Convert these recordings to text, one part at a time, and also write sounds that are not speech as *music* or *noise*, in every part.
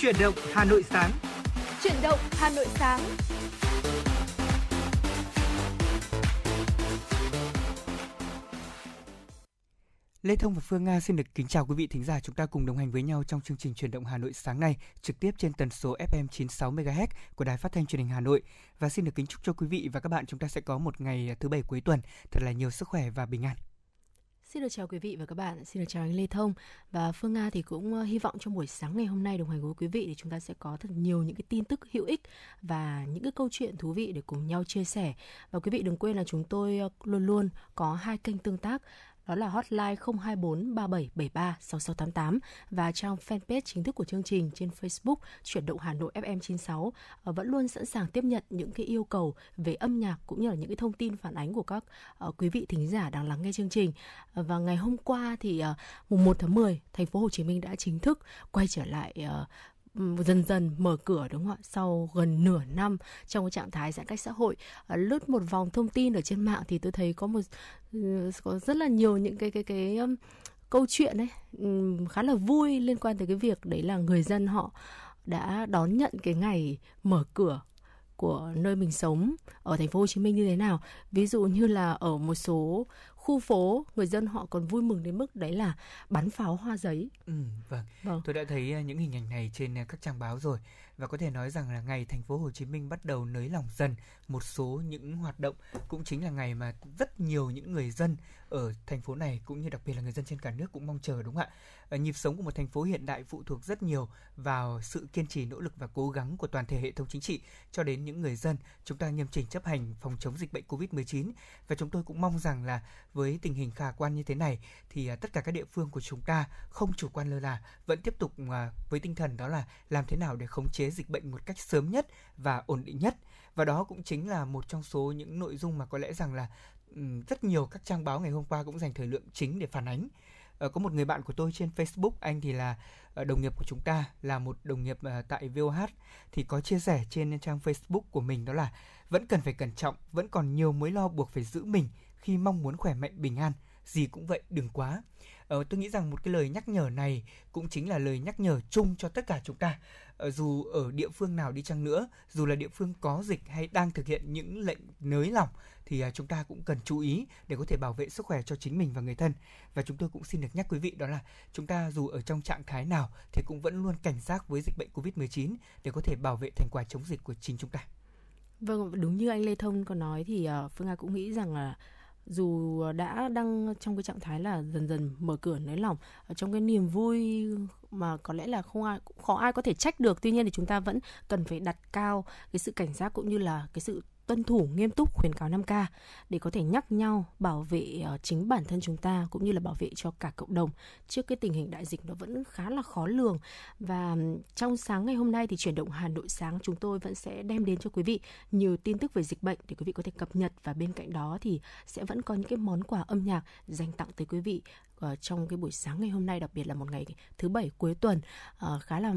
Chuyển động Hà Nội sáng. Chuyển động Hà Nội sáng. Lê Thông và Phương Nga xin được kính chào quý vị thính giả chúng ta cùng đồng hành với nhau trong chương trình truyền động Hà Nội sáng nay trực tiếp trên tần số FM 96 MHz của Đài Phát thanh Truyền hình Hà Nội và xin được kính chúc cho quý vị và các bạn chúng ta sẽ có một ngày thứ bảy cuối tuần thật là nhiều sức khỏe và bình an. Xin được chào quý vị và các bạn, xin được chào anh Lê Thông. Và Phương Nga thì cũng ờ, hy vọng trong buổi sáng ngày hôm nay đồng hành với quý vị thì chúng ta sẽ có thật nhiều những cái tin tức hữu ích và những cái câu chuyện thú vị để cùng nhau chia sẻ. Và quý vị đừng quên là chúng tôi ờ, luôn luôn có hai kênh tương tác đó là hotline 024 3773 6688 và trang fanpage chính thức của chương trình trên Facebook Chuyển động Hà Nội FM96 ờ, vẫn luôn sẵn sàng tiếp nhận những cái yêu cầu về âm nhạc cũng như là những cái thông tin phản ánh của các ờ, quý vị thính giả đang lắng nghe chương trình. Ờ, và ngày hôm qua thì mùng 1 tháng 10, thành phố Hồ Chí Minh đã chính thức quay trở lại dần dần mở cửa, đúng không ạ sau gần nửa năm trong cái trạng thái giãn cách xã hội à, lướt một vòng thông tin ở trên mạng thì tôi thấy có một ừ, có rất là nhiều những cái cái cái câu chuyện ấy khá là vui liên quan tới cái việc đấy là người dân họ đã đón nhận cái ngày mở cửa của nơi mình sống ở thành phố Hồ Chí Minh như thế nào. Ví dụ như là ở một số khu phố người dân họ còn vui mừng đến mức đấy là bắn pháo hoa giấy. Ừ, vâng. vâng. Tôi đã thấy à, những hình ảnh này trên à, các trang báo rồi và có thể nói rằng là ngày thành phố Hồ Chí Minh bắt đầu nới lỏng dần một số những hoạt động, cũng chính là ngày mà rất nhiều những người dân ở thành phố này, cũng như đặc biệt là người dân trên cả nước cũng mong chờ, đúng không ạ? Ở nhịp sống của một thành phố hiện đại phụ thuộc rất nhiều vào sự kiên trì, nỗ lực và cố gắng của toàn thể hệ thống chính trị cho đến những người dân, chúng ta nghiêm chỉnh chấp hành phòng chống dịch bệnh Covid-19 và chúng tôi cũng mong rằng là với tình hình khả quan như thế này, thì à, tất cả các địa phương của chúng ta không chủ quan lơ là, vẫn tiếp tục à, với tinh thần đó là làm thế nào để khống chế dịch bệnh một cách sớm nhất và ổn định nhất. Và đó cũng chính là một trong số những nội dung mà có lẽ rằng là rất nhiều các trang báo ngày hôm qua cũng dành thời lượng chính để phản ánh. Ờ, có một người bạn của tôi trên Facebook anh thì là ờ, đồng nghiệp của chúng ta là một đồng nghiệp ờ, tại VOH thì có chia sẻ trên trang Facebook của mình đó là vẫn cần phải cẩn trọng vẫn còn nhiều mối lo buộc phải giữ mình khi mong muốn khỏe mạnh bình an gì cũng vậy đừng quá. Ờ, tôi nghĩ rằng một cái lời nhắc nhở này cũng chính là lời nhắc nhở chung cho tất cả chúng ta. Ờ, dù ở địa phương nào đi chăng nữa dù là địa phương có dịch hay đang thực hiện những lệnh nới lỏng thì à, chúng ta cũng cần chú ý để có thể bảo vệ sức khỏe cho chính mình và người thân và chúng tôi cũng xin được nhắc quý vị đó là chúng ta dù ở trong trạng thái nào thì cũng vẫn luôn cảnh giác với dịch bệnh Covid-19 để có thể bảo vệ thành quả chống dịch của chính chúng ta. Vâng, đúng như anh Lê Thông có nói thì ờ, Phương Nga cũng nghĩ rằng là dù đã đang trong cái trạng thái là dần dần mở cửa, nới lỏng trong cái niềm vui mà có lẽ là không ai, khó ai có thể trách được. Tuy nhiên thì chúng ta vẫn cần phải đặt cao cái sự cảnh giác cũng như là cái sự tuân thủ nghiêm túc khuyến cáo 5K để có thể nhắc nhau, bảo vệ ờ, chính bản thân chúng ta cũng như là bảo vệ cho cả cộng đồng trước cái tình hình đại dịch nó vẫn khá là khó lường. Và trong sáng ngày hôm nay thì chuyển động Hà Nội sáng, chúng tôi vẫn sẽ đem đến cho quý vị nhiều tin tức về dịch bệnh để quý vị có thể cập nhật. Và bên cạnh đó thì sẽ vẫn có những cái món quà âm nhạc dành tặng tới quý vị ờ, trong cái buổi sáng ngày hôm nay, đặc biệt là một ngày thứ bảy cuối tuần ờ, khá là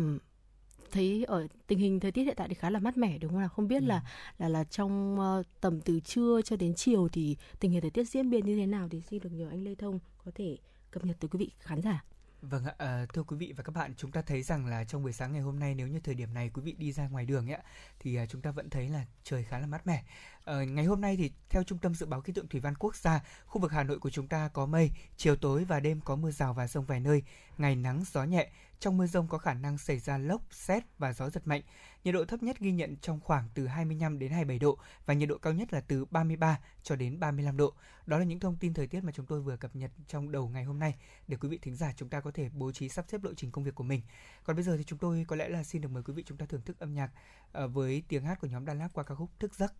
thấy ở tình hình thời tiết hiện tại thì khá là mát mẻ đúng không nào không biết ừ. là là là trong uh, tầm từ trưa cho đến chiều thì tình hình thời tiết diễn biến như thế nào thì xin được nhờ anh Lê Thông có thể cập nhật tới quý vị khán giả Vâng ạ, à, thưa quý vị và các bạn, chúng ta thấy rằng là trong buổi sáng ngày hôm nay nếu như thời điểm này quý vị đi ra ngoài đường ấy thì à, chúng ta vẫn thấy là trời khá là mát mẻ. À, ngày hôm nay thì theo Trung tâm Dự báo Khí tượng Thủy văn Quốc gia, khu vực Hà Nội của chúng ta có mây, chiều tối và đêm có mưa rào và rông vài nơi, ngày nắng gió nhẹ, trong mưa rông có khả năng xảy ra lốc, xét và gió giật mạnh. Nhiệt độ thấp nhất ghi nhận trong khoảng từ 25 đến 27 độ và nhiệt độ cao nhất là từ 33 cho đến 35 độ. Đó là những thông tin thời tiết mà chúng tôi vừa cập nhật trong đầu ngày hôm nay để quý vị thính giả chúng ta có thể bố trí sắp xếp lộ trình công việc của mình. Còn bây giờ thì chúng tôi có lẽ là xin được mời quý vị chúng ta thưởng thức âm nhạc ờ, với tiếng hát của nhóm Đà Lạt qua ca khúc Thức giấc.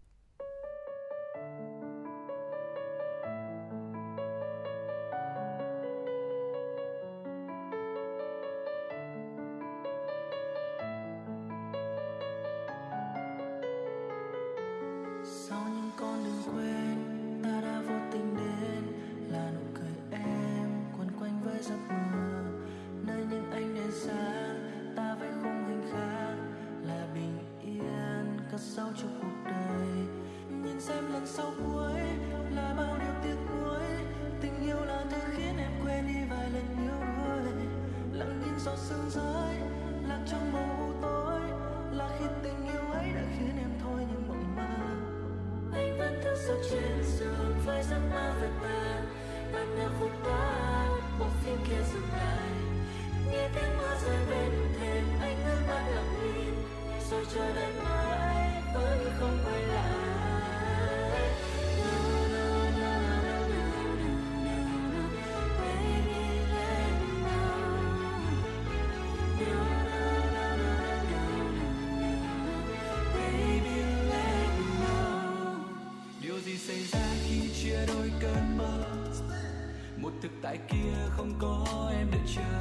Thực tại kia không có em đợi chờ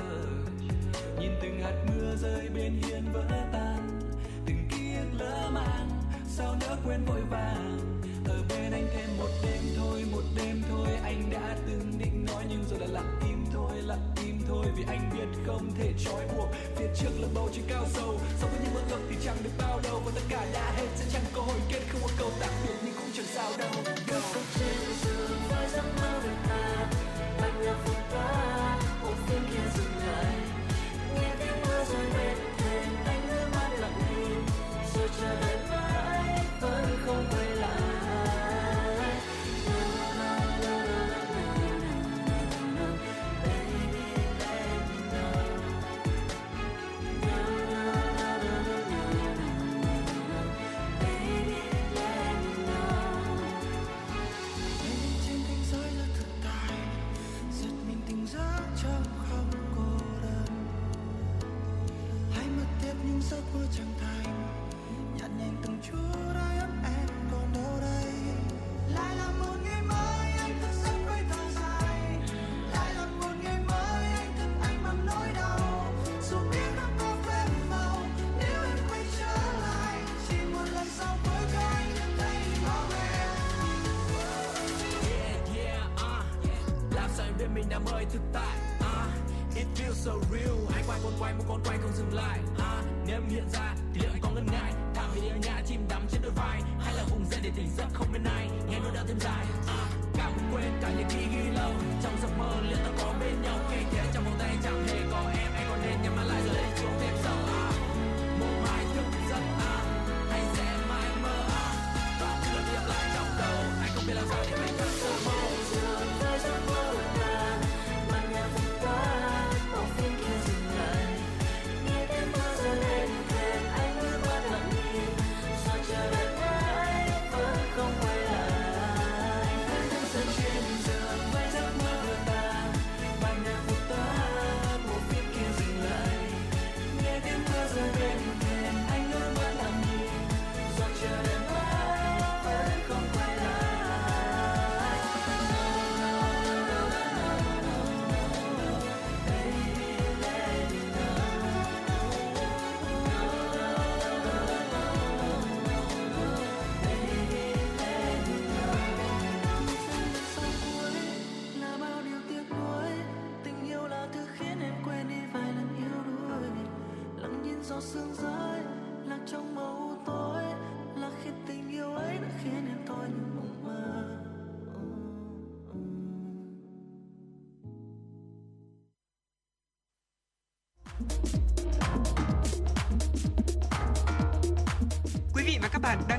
nhìn từng hạt mưa rơi bên hiên vỡ tan từng ký ức lỡ mang sao nỡ quên vội vàng ở bên anh thêm một đêm thôi một đêm thôi anh đã từng định nói nhưng rồi lại lặng im thôi lặng im thôi vì anh biết không thể trói buộc phía trước là bầu trời cao sâu so với những bước ngập thì chẳng được bao lâu và tất cả đã hết sẽ chẳng có hồi kết không có câu tạm biệt nhưng cũng chẳng sao đâu đâu trên giường với giấc mơ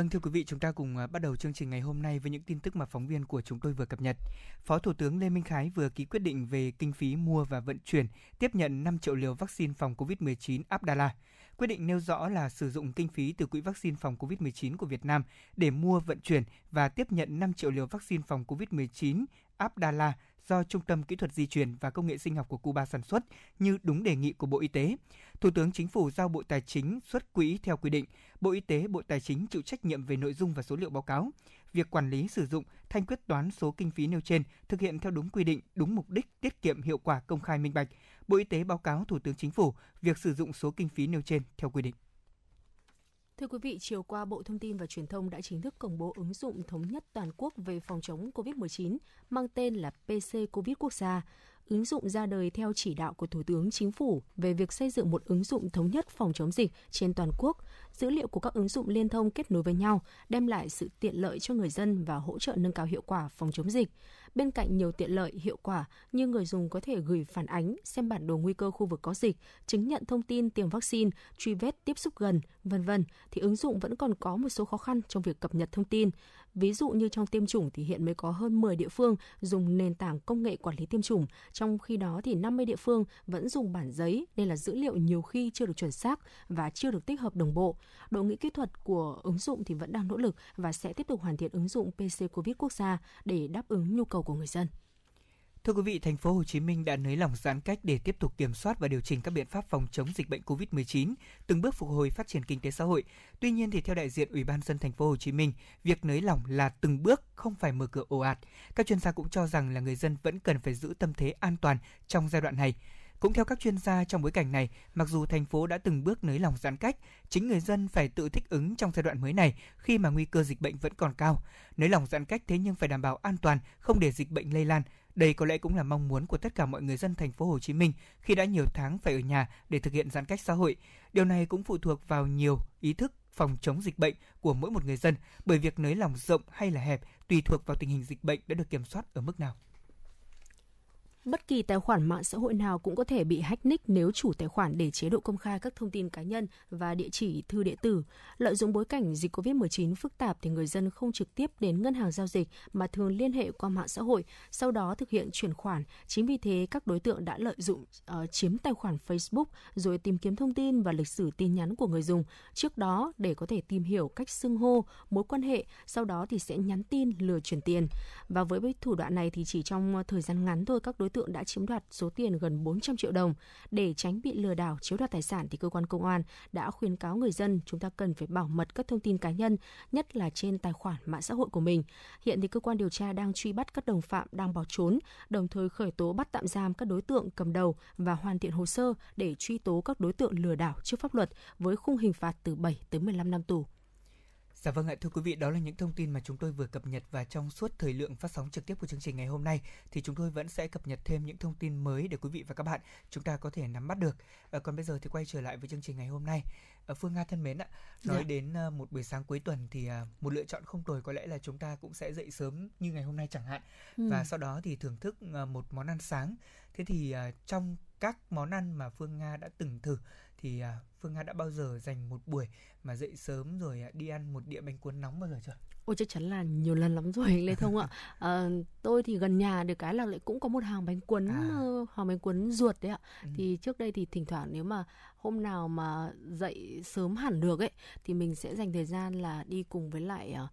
Vâng thưa quý vị, chúng ta cùng à, bắt đầu chương trình ngày hôm nay với những tin tức mà phóng viên của chúng tôi vừa cập nhật. Phó Thủ tướng Lê Minh Khái vừa ký quyết định về kinh phí mua và vận chuyển tiếp nhận 5 triệu liều vaccine phòng COVID-19 Abdala. Quyết định nêu rõ là sử dụng kinh phí từ quỹ vaccine phòng COVID-19 của Việt Nam để mua, vận chuyển và tiếp nhận 5 triệu liều vaccine phòng COVID-19 Abdala do Trung tâm Kỹ thuật Di truyền và Công nghệ Sinh học của Cuba sản xuất như đúng đề nghị của Bộ Y tế. Thủ tướng Chính phủ giao Bộ Tài chính xuất quỹ theo quy định. Bộ Y tế, Bộ Tài chính chịu trách nhiệm về nội dung và số liệu báo cáo. Việc quản lý sử dụng, thanh quyết toán số kinh phí nêu trên thực hiện theo đúng quy định, đúng mục đích, tiết kiệm hiệu quả công khai minh bạch. Bộ Y tế báo cáo Thủ tướng Chính phủ việc sử dụng số kinh phí nêu trên theo quy định. Thưa quý vị, chiều qua Bộ Thông tin và Truyền thông đã chính thức công bố ứng dụng thống nhất toàn quốc về phòng chống COVID-19 mang tên là PC Covid Quốc gia ứng dụng ra đời theo chỉ đạo của Thủ tướng Chính phủ về việc xây dựng một ứng dụng thống nhất phòng chống dịch trên toàn quốc. Dữ liệu của các ứng dụng liên thông kết nối với nhau, đem lại sự tiện lợi cho người dân và hỗ trợ nâng cao hiệu quả phòng chống dịch. Bên cạnh nhiều tiện lợi, hiệu quả như người dùng có thể gửi phản ánh, xem bản đồ nguy cơ khu vực có dịch, chứng nhận thông tin tiêm vaccine, truy vết tiếp xúc gần, vân vân thì ứng dụng vẫn còn có một số khó khăn trong việc cập nhật thông tin. Ví dụ như trong tiêm chủng thì hiện mới có hơn 10 địa phương dùng nền tảng công nghệ quản lý tiêm chủng, trong khi đó thì 50 địa phương vẫn dùng bản giấy nên là dữ liệu nhiều khi chưa được chuẩn xác và chưa được tích hợp đồng bộ. Đội ngũ kỹ thuật của ứng dụng thì vẫn đang nỗ lực và sẽ tiếp tục hoàn thiện ứng dụng PC Covid quốc gia để đáp ứng nhu cầu của người dân. Thưa quý vị, thành phố Hồ Chí Minh đã nới lỏng giãn cách để tiếp tục kiểm soát và điều chỉnh các biện pháp phòng chống dịch bệnh COVID-19, từng bước phục hồi phát triển kinh tế xã hội. Tuy nhiên thì theo đại diện Ủy ban dân thành phố Hồ Chí Minh, việc nới lỏng là từng bước, không phải mở cửa ồ ạt. Các chuyên gia cũng cho rằng là người dân vẫn cần phải giữ tâm thế an toàn trong giai đoạn này. Cũng theo các chuyên gia trong bối cảnh này, mặc dù thành phố đã từng bước nới lỏng giãn cách, chính người dân phải tự thích ứng trong giai đoạn mới này khi mà nguy cơ dịch bệnh vẫn còn cao. Nới lỏng giãn cách thế nhưng phải đảm bảo an toàn, không để dịch bệnh lây lan. Đây có lẽ cũng là mong muốn của tất cả mọi người dân thành phố Hồ Chí Minh khi đã nhiều tháng phải ở nhà để thực hiện giãn cách xã hội. Điều này cũng phụ thuộc vào nhiều ý thức phòng chống dịch bệnh của mỗi một người dân, bởi việc nới lỏng rộng hay là hẹp tùy thuộc vào tình hình dịch bệnh đã được kiểm soát ở mức nào. Bất kỳ tài khoản mạng xã hội nào cũng có thể bị hack nick nếu chủ tài khoản để chế độ công khai các thông tin cá nhân và địa chỉ thư điện tử. Lợi dụng bối cảnh dịch COVID-19 phức tạp thì người dân không trực tiếp đến ngân hàng giao dịch mà thường liên hệ qua mạng xã hội, sau đó thực hiện chuyển khoản. Chính vì thế các đối tượng đã lợi dụng uh, chiếm tài khoản Facebook rồi tìm kiếm thông tin và lịch sử tin nhắn của người dùng trước đó để có thể tìm hiểu cách xưng hô, mối quan hệ, sau đó thì sẽ nhắn tin lừa chuyển tiền. Và với thủ đoạn này thì chỉ trong thời gian ngắn thôi các đối tượng tượng đã chiếm đoạt số tiền gần 400 triệu đồng. Để tránh bị lừa đảo chiếm đoạt tài sản thì cơ quan công an đã khuyến cáo người dân chúng ta cần phải bảo mật các thông tin cá nhân, nhất là trên tài khoản mạng xã hội của mình. Hiện thì cơ quan điều tra đang truy bắt các đồng phạm đang bỏ trốn, đồng thời khởi tố bắt tạm giam các đối tượng cầm đầu và hoàn thiện hồ sơ để truy tố các đối tượng lừa đảo trước pháp luật với khung hình phạt từ 7 tới 15 năm tù. Dạ vâng ạ, thưa quý vị, đó là những thông tin mà chúng tôi vừa cập nhật và trong suốt thời lượng phát sóng trực tiếp của chương trình ngày hôm nay thì chúng tôi vẫn sẽ cập nhật thêm những thông tin mới để quý vị và các bạn chúng ta có thể nắm bắt được. À, còn bây giờ thì quay trở lại với chương trình ngày hôm nay. À, Phương Nga thân mến ạ, nói dạ. đến uh, một buổi sáng cuối tuần thì uh, một lựa chọn không tồi có lẽ là chúng ta cũng sẽ dậy sớm như ngày hôm nay chẳng hạn ừ. và sau đó thì thưởng thức uh, một món ăn sáng. Thế thì uh, trong các món ăn mà Phương Nga đã từng thử thì à, Phương Nga đã bao giờ dành một buổi mà dậy sớm rồi à, đi ăn một đĩa bánh cuốn nóng bao giờ chưa? Ôi chắc chắn là nhiều lần lắm rồi Lê Thông ạ. À, *laughs* tôi thì gần nhà được cái là lại cũng có một hàng bánh cuốn à. Ờ, hàng bánh cuốn ruột đấy ạ. Ừ. Thì trước đây thì thỉnh thoảng nếu mà hôm nào mà dậy sớm hẳn được ấy thì mình sẽ dành thời gian là đi cùng với lại uh,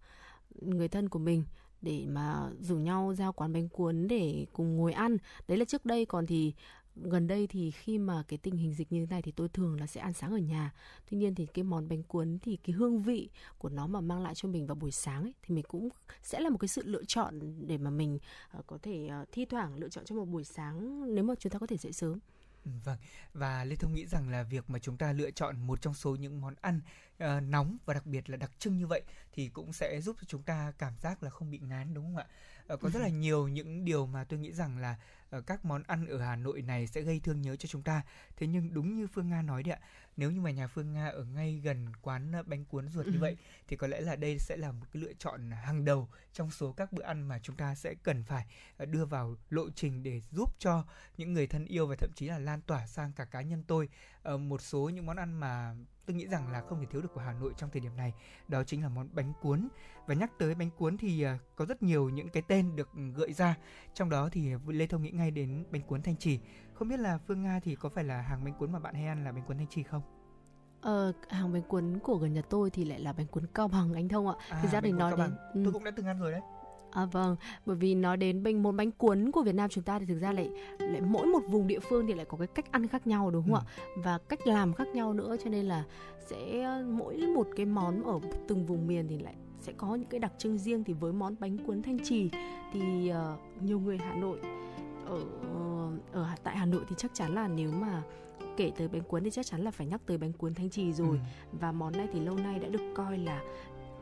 người thân của mình để mà rủ nhau ra quán bánh cuốn để cùng ngồi ăn. Đấy là trước đây còn thì gần đây thì khi mà cái tình hình dịch như thế này thì tôi thường là sẽ ăn sáng ở nhà. Tuy nhiên thì cái món bánh cuốn thì cái hương vị của nó mà mang lại cho mình vào buổi sáng ấy thì mình cũng sẽ là một cái sự lựa chọn để mà mình uh, có thể uh, thi thoảng lựa chọn cho một buổi sáng nếu mà chúng ta có thể dậy sớm. Ừ, vâng, và Lê Thông nghĩ rằng là việc mà chúng ta lựa chọn một trong số những món ăn uh, nóng và đặc biệt là đặc trưng như vậy thì cũng sẽ giúp cho chúng ta cảm giác là không bị ngán đúng không ạ? Uh, có rất là nhiều những điều mà tôi nghĩ rằng là uh, các món ăn ở Hà Nội này sẽ gây thương nhớ cho chúng ta. Thế nhưng đúng như Phương Nga nói đấy ạ, nếu như mà nhà Phương Nga ở ngay gần quán bánh cuốn ruột như vậy thì có lẽ là đây sẽ là một cái lựa chọn hàng đầu trong số các bữa ăn mà chúng ta sẽ cần phải đưa vào lộ trình để giúp cho những người thân yêu và thậm chí là lan tỏa sang cả cá nhân tôi một số những món ăn mà tôi nghĩ rằng là không thể thiếu được của Hà Nội trong thời điểm này đó chính là món bánh cuốn và nhắc tới bánh cuốn thì à, có rất nhiều những cái tên được gợi ra trong đó thì Lê Thông nghĩ ngay đến bánh cuốn Thanh Trì không biết là Phương Nga thì có phải là hàng bánh cuốn mà bạn hay ăn là bánh cuốn Thanh Trì không? Ờ, hàng bánh cuốn của gần nhà tôi thì lại là bánh cuốn cao bằng anh thông ạ. À, thì gia đình nói đến ừ. tôi cũng đã từng ăn rồi đấy. À vâng, bởi vì nói đến bánh món bánh cuốn của Việt Nam chúng ta thì thực ra lại lại mỗi một vùng địa phương thì lại có cái cách ăn khác nhau đúng không ừ. ạ? Và cách làm khác nhau nữa cho nên là sẽ mỗi một cái món ở từng vùng miền thì lại sẽ có những cái đặc trưng riêng thì với món bánh cuốn thanh trì thì uh, nhiều người Hà Nội ở ở tại Hà Nội thì chắc chắn là nếu mà kể tới bánh cuốn thì chắc chắn là phải nhắc tới bánh cuốn thanh trì rồi ừ. và món này thì lâu nay đã được coi là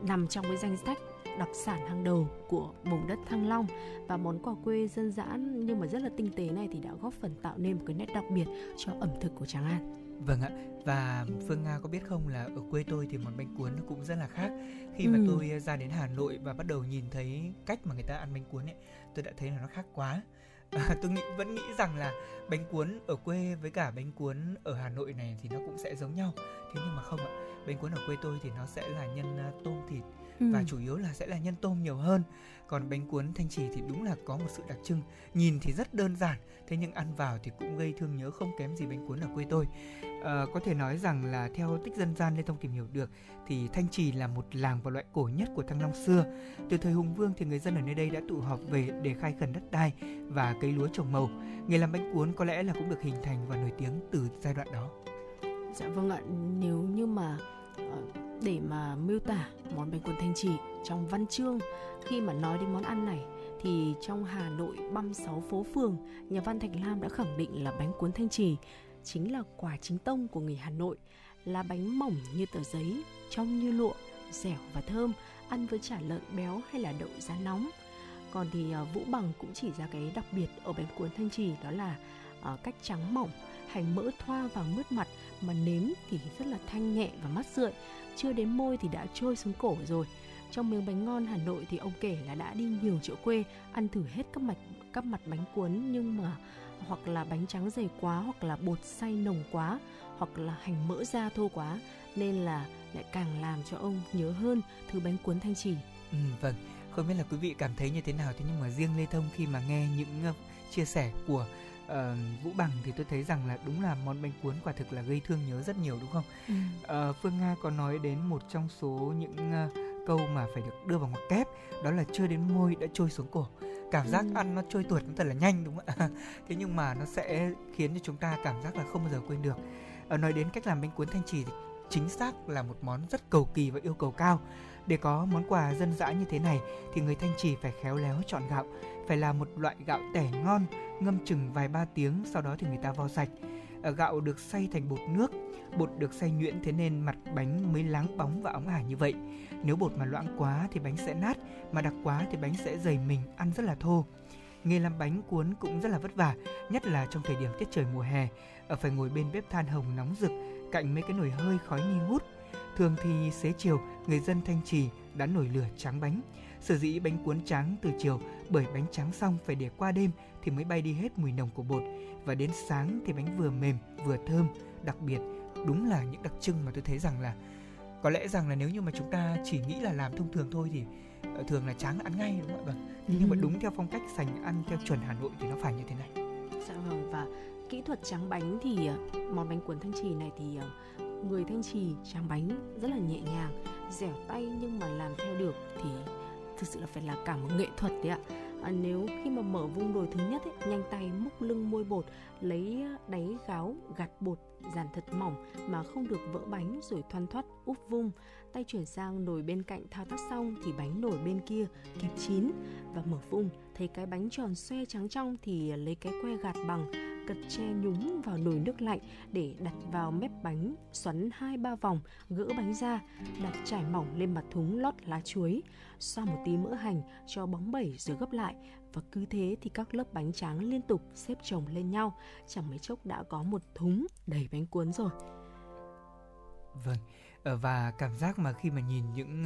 nằm trong cái danh sách đặc sản hàng đầu của vùng đất Thăng Long và món quà quê dân dã nhưng mà rất là tinh tế này thì đã góp phần tạo nên một cái nét đặc biệt cho ẩm thực của Tràng An. Vâng ạ, và Phương Nga có biết không là ở quê tôi thì món bánh cuốn nó cũng rất là khác. Khi mà Ừ. tôi ra đến Hà Nội và bắt đầu nhìn thấy cách mà người ta ăn bánh cuốn ấy, tôi đã thấy là nó khác quá. *laughs* À, tôi nghĩ vẫn nghĩ rằng là bánh cuốn ở quê với cả bánh cuốn ở Hà Nội này thì nó cũng sẽ giống nhau. Thế nhưng mà không ạ, bánh cuốn ở quê tôi thì nó sẽ là nhân à, tôm thịt Ừ. và chủ yếu là sẽ là nhân tôm nhiều hơn còn bánh cuốn thanh trì thì đúng là có một sự đặc trưng nhìn thì rất đơn giản thế nhưng ăn vào thì cũng gây thương nhớ không kém gì bánh cuốn ở quê tôi Ờ, có thể nói rằng là theo tích dân gian Lê Thông tìm hiểu được thì Thanh Trì là một làng và loại cổ nhất của Thăng Long xưa. Từ thời Hùng Vương thì người dân ở nơi đây đã tụ họp về để khai khẩn đất đai và cây lúa trồng màu. Nghề làm bánh cuốn có lẽ là cũng được hình thành và nổi tiếng từ giai đoạn đó. Dạ vâng ạ, nếu như mà Ờ, để mà miêu tả món bánh cuốn thanh trì trong văn chương khi mà nói đến món ăn này thì trong Hà Nội băm sáu phố phường, nhà văn Thạch Lam đã khẳng định là bánh cuốn thanh trì chính là quả chính tông của người Hà Nội, là bánh mỏng như tờ giấy, trong như lụa, dẻo và thơm, ăn với chả lợn béo hay là đậu rán nóng. Còn thì ờ, Vũ Bằng cũng chỉ ra cái đặc biệt ở bánh cuốn thanh trì đó là ờ, cách trắng mỏng, hành mỡ thoa vào mướt mặt mà nếm thì rất là thanh nhẹ và mát rượi. Chưa đến môi thì đã trôi xuống cổ rồi. Trong miếng bánh ngon Hà Nội thì ông kể là đã đi nhiều chỗ quê ăn thử hết các mặt các mặt bánh cuốn nhưng mà hoặc là bánh trắng dày quá hoặc là bột xay nồng quá hoặc là hành mỡ da thô quá. Nên là lại càng làm cho ông nhớ hơn thứ bánh cuốn thanh trì. Ừ, vâng, không biết là quý vị cảm thấy như thế nào? Thế nhưng mà riêng Lê Thông khi mà nghe những ờ, chia sẻ của ờ, Vũ Bằng thì tôi thấy rằng là đúng là món bánh cuốn quả thực là gây thương nhớ rất nhiều đúng không? Ờ, Phương Nga có nói đến một trong số những ờ, câu mà phải được đưa vào ngoặc kép đó là chưa đến môi đã trôi xuống cổ. Cảm giác Ừ. ăn nó trôi tuột nó thật là nhanh đúng không ạ? *laughs* Thế nhưng mà nó sẽ khiến cho chúng ta cảm giác là không bao giờ quên được. Ờ, nói đến cách làm bánh cuốn thanh trì thì chính xác là một món rất cầu kỳ và yêu cầu cao để có món quà dân dã như thế này thì người thanh trì phải khéo léo chọn gạo, phải là một loại gạo tẻ ngon, ngâm chừng vài ba tiếng, sau đó thì người ta vo sạch. Ờ, gạo được xay thành bột nước, bột được xay nhuyễn thế nên mặt bánh mới láng bóng và óng ả như vậy. Nếu bột mà loãng quá thì bánh sẽ nát, mà đặc quá thì bánh sẽ dày mình, ăn rất là thô. Nghề làm bánh cuốn cũng rất là vất vả, nhất là trong thời điểm tiết trời mùa hè. Ở phải ngồi bên bếp than hồng nóng rực, cạnh mấy cái nồi hơi khói nghi ngút thường thì xế chiều người dân thanh trì đã nổi lửa tráng bánh. Sở dĩ bánh cuốn tráng từ chiều bởi bánh tráng xong phải để qua đêm thì mới bay đi hết mùi nồng của bột. Và đến sáng thì bánh vừa mềm vừa thơm. Đặc biệt đúng là những đặc trưng mà tôi thấy rằng là có lẽ rằng là nếu như mà chúng ta chỉ nghĩ là làm thông thường thôi thì ờ, thường là tráng ăn ngay đúng không ạ? Vâng. Nhưng mà Ừ. đúng theo phong cách sành ăn theo chuẩn Hà Nội thì nó phải như thế này. Dạ vâng và kỹ thuật tráng bánh thì ờ, món bánh cuốn thanh trì này thì ờ, người thanh trì tráng bánh rất là nhẹ nhàng, dẻo tay nhưng mà làm theo được thì thực sự là phải là cả một nghệ thuật đấy ạ. À, nếu khi mà mở vung đồi thứ nhất ấy, nhanh tay múc lưng môi bột lấy đáy gáo gạt bột dàn thật mỏng mà không được vỡ bánh rồi thoăn thoắt úp vung tay chuyển sang nồi bên cạnh thao tác xong thì bánh nổi bên kia kịp chín và mở vung thấy cái bánh tròn xoe trắng trong thì lấy cái que gạt bằng cật tre nhúng vào nồi nước lạnh để đặt vào mép bánh xoắn hai ba vòng gỡ bánh ra đặt trải mỏng lên mặt thúng lót lá chuối xoa một tí mỡ hành cho bóng bẩy rồi gấp lại. Và cứ thế thì các lớp bánh tráng liên tục xếp chồng lên nhau chẳng mấy chốc đã có một thúng đầy bánh cuốn rồi. Vâng, ờ, và cảm giác mà khi mà nhìn những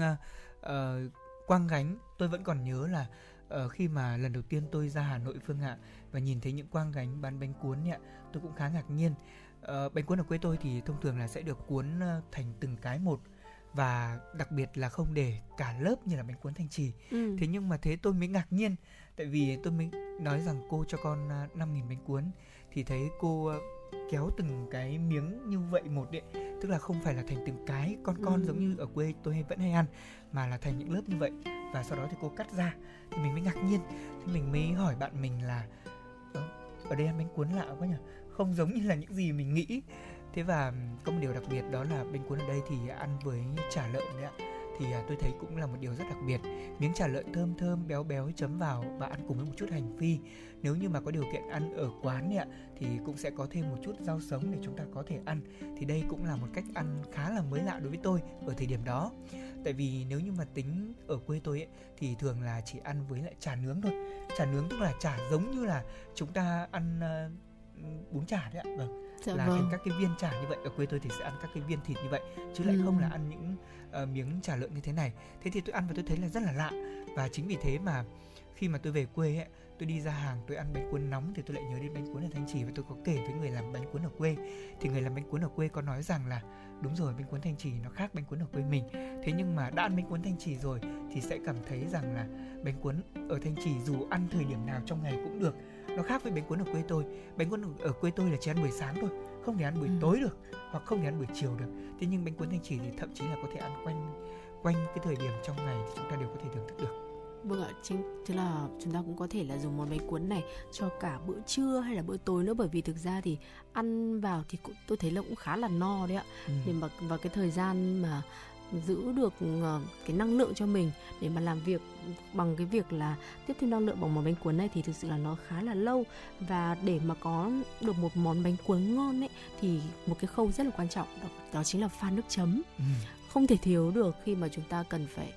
uh, quang gánh, tôi vẫn còn nhớ là ờ, khi mà lần đầu tiên tôi ra Hà Nội Phương ạ và nhìn thấy những quang gánh bán bánh cuốn ạ, tôi cũng khá ngạc nhiên. Ờ, bánh cuốn ở quê tôi thì thông thường là sẽ được cuốn ờ, thành từng cái một và đặc biệt là không để cả lớp như là bánh cuốn thanh trì. ừ. Thế nhưng mà thế tôi mới ngạc nhiên tại vì tôi mới nói rằng cô cho con à, 5.000 bánh cuốn thì thấy cô kéo từng cái miếng như vậy một đấy tức là không phải là thành từng cái con con Ừ. giống như ở quê tôi vẫn hay ăn mà là thành những lớp như vậy. Và sau đó thì cô cắt ra thì mình mới ngạc nhiên. Thì mình mới hỏi bạn mình là "Ơ, ở đây ăn bánh cuốn lạ quá nhỉ? Không giống như là những gì mình nghĩ. Thế và có một điều đặc biệt đó là bánh cuốn ở đây thì ăn với chả lợn đấy ạ thì à, tôi thấy cũng là một điều rất đặc biệt. Miếng chả lợn thơm thơm béo béo chấm vào và ăn cùng với một chút hành phi. Nếu như mà có điều kiện ăn ở quán ạ thì cũng sẽ có thêm một chút rau sống để chúng ta có thể ăn. Thì đây cũng là một cách ăn khá là mới lạ đối với tôi ở thời điểm đó. Tại vì nếu như mà tính ở quê tôi ấy thì thường là chỉ ăn với lại chả nướng thôi. Chả nướng tức là chả giống như là chúng ta ăn uh, bún chả đấy ạ vâng. Dạ là vâng. thành các cái viên chả như vậy. Ở quê tôi thì sẽ ăn các cái viên thịt như vậy chứ lại ừ. không là ăn những uh, miếng chả lợn như thế này. Thế thì tôi ăn và tôi thấy là rất là lạ. Và chính vì thế mà khi mà tôi về quê ấy, tôi đi ra hàng tôi ăn bánh cuốn nóng thì tôi lại nhớ đến bánh cuốn ở thanh trì. Và tôi có kể với người làm bánh cuốn ở quê. Thì người làm bánh cuốn ở quê có nói rằng là đúng rồi bánh cuốn thanh trì nó khác bánh cuốn ở quê mình. Thế nhưng mà đã ăn bánh cuốn thanh trì rồi thì sẽ cảm thấy rằng là bánh cuốn ở thanh trì dù ăn thời điểm nào trong ngày cũng được nó khác với bánh cuốn ở quê tôi bánh cuốn ở quê tôi là chỉ ăn buổi sáng thôi không thể ăn buổi ừ. tối được hoặc không thể ăn buổi chiều được thế nhưng bánh cuốn thanh trì thì thậm chí là có thể ăn quanh quanh cái thời điểm trong ngày thì chúng ta đều có thể thưởng thức được Vâng ạ, chính thế là chúng ta cũng có thể là dùng món bánh cuốn này cho cả bữa trưa hay là bữa tối nữa bởi vì thực ra thì ăn vào thì cũng tôi thấy là cũng khá là no đấy ạ. Ừ. Để mà vào cái thời gian mà giữ được ờ, cái năng lượng cho mình để mà làm việc bằng cái việc là tiếp thêm năng lượng bằng món bánh cuốn này thì thực sự là nó khá là lâu. Và để mà có được một món bánh cuốn ngon ấy thì một cái khâu rất là quan trọng đó, đó chính là pha nước chấm. Ừ. không thể thiếu được khi mà chúng ta cần phải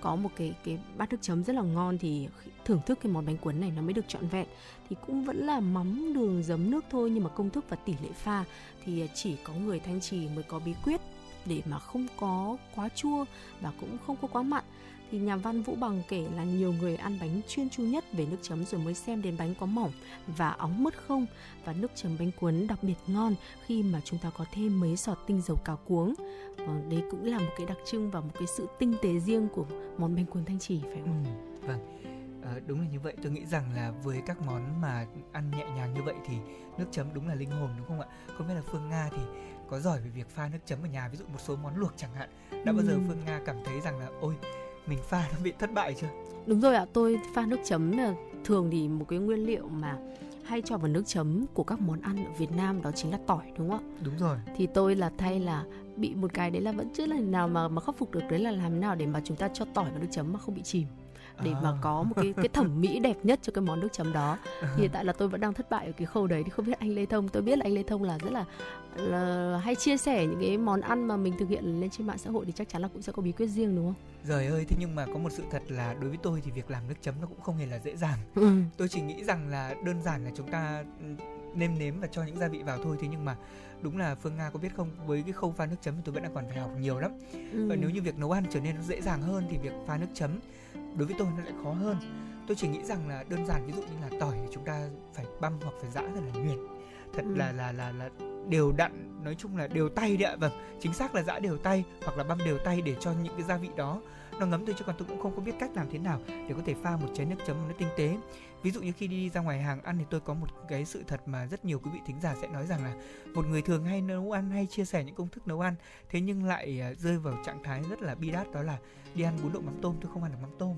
có một cái cái bát nước chấm rất là ngon thì thưởng thức cái món bánh cuốn này nó mới được trọn vẹn. Thì cũng vẫn là mắm đường giấm nước thôi nhưng mà công thức và tỷ lệ pha thì chỉ có người thanh trì mới có bí quyết để mà không có quá chua và cũng không có quá mặn thì nhà văn Vũ Bằng kể là nhiều người ăn bánh chuyên chu nhất về nước chấm rồi mới xem đến bánh có mỏng và óng mứt không và nước chấm bánh cuốn đặc biệt ngon khi mà chúng ta có thêm mấy giọt tinh dầu cà cuống. Ờ, và đây cũng là một cái đặc trưng và một cái sự tinh tế riêng của món bánh cuốn thanh trì phải không? Ừ, vâng. À, đúng là như vậy tôi nghĩ rằng là với các món mà ăn nhẹ nhàng như vậy thì nước chấm đúng là linh hồn đúng không ạ không biết là phương nga thì có giỏi về việc pha nước chấm ở nhà ví dụ một số món luộc chẳng hạn đã ừ. bao giờ ừ. phương nga cảm thấy rằng là ôi mình pha nó bị thất bại chưa đúng rồi ạ tôi pha nước chấm là thường thì một cái nguyên liệu mà hay cho vào nước chấm của các món ăn ở Việt Nam đó chính là tỏi đúng không ạ? Đúng rồi. Thì tôi là thay là bị một cái đấy là vẫn chưa lần nào mà mà khắc phục được đấy là làm thế nào để mà chúng ta cho tỏi vào nước chấm mà không bị chìm để à. mà có một cái cái thẩm mỹ đẹp nhất cho cái món nước chấm đó thì hiện tại là tôi vẫn đang thất bại ở cái khâu đấy thì không biết anh Lê Thông tôi biết là anh Lê Thông là rất là, là hay chia sẻ những cái món ăn mà mình thực hiện lên trên mạng xã hội thì chắc chắn là cũng sẽ có bí quyết riêng đúng không? Trời ơi, thế nhưng mà có một sự thật là đối với tôi thì việc làm nước chấm nó cũng không hề là dễ dàng. Ừ. Tôi chỉ nghĩ rằng là đơn giản là chúng ta nêm nếm và cho những gia vị vào thôi thế nhưng mà đúng là phương nga có biết không với cái khâu pha nước chấm thì tôi vẫn đang còn phải học nhiều lắm ừ. và nếu như việc nấu ăn trở nên nó dễ dàng hơn thì việc pha nước chấm đối với tôi nó lại khó hơn. Tôi chỉ nghĩ rằng là đơn giản ví dụ như là tỏi thì chúng ta phải băm hoặc phải giã thật là nhuyễn. Thật ừ. là là là là đều đặn nói chung là đều tay đấy ạ. Vâng chính xác là giã đều tay hoặc là băm đều tay để cho những cái gia vị đó nó ngấm thôi chứ còn tôi cũng không có biết cách làm thế nào để có thể pha một chén nước chấm nó tinh tế. Ví dụ như khi đi ra ngoài hàng ăn thì tôi có một cái sự thật mà rất nhiều quý vị thính giả sẽ nói rằng là một người thường hay nấu ăn hay chia sẻ những công thức nấu ăn, thế nhưng lại à, rơi vào trạng thái rất là bi đát, đó là đi ăn bún đậu mắm tôm. Tôi không ăn được mắm tôm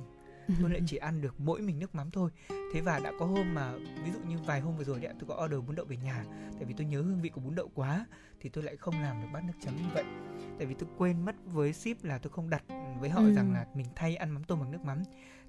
tôi lại chỉ ăn được mỗi mình nước mắm thôi. Thế và đã có hôm mà ví dụ như vài hôm vừa rồi đấy tôi có order bún đậu về nhà. Tại vì tôi nhớ hương vị của bún đậu quá thì tôi lại không làm được bát nước chấm như vậy. Tại vì tôi quên mất với ship là tôi không đặt với họ ừ. rằng là mình thay ăn mắm tôm bằng nước mắm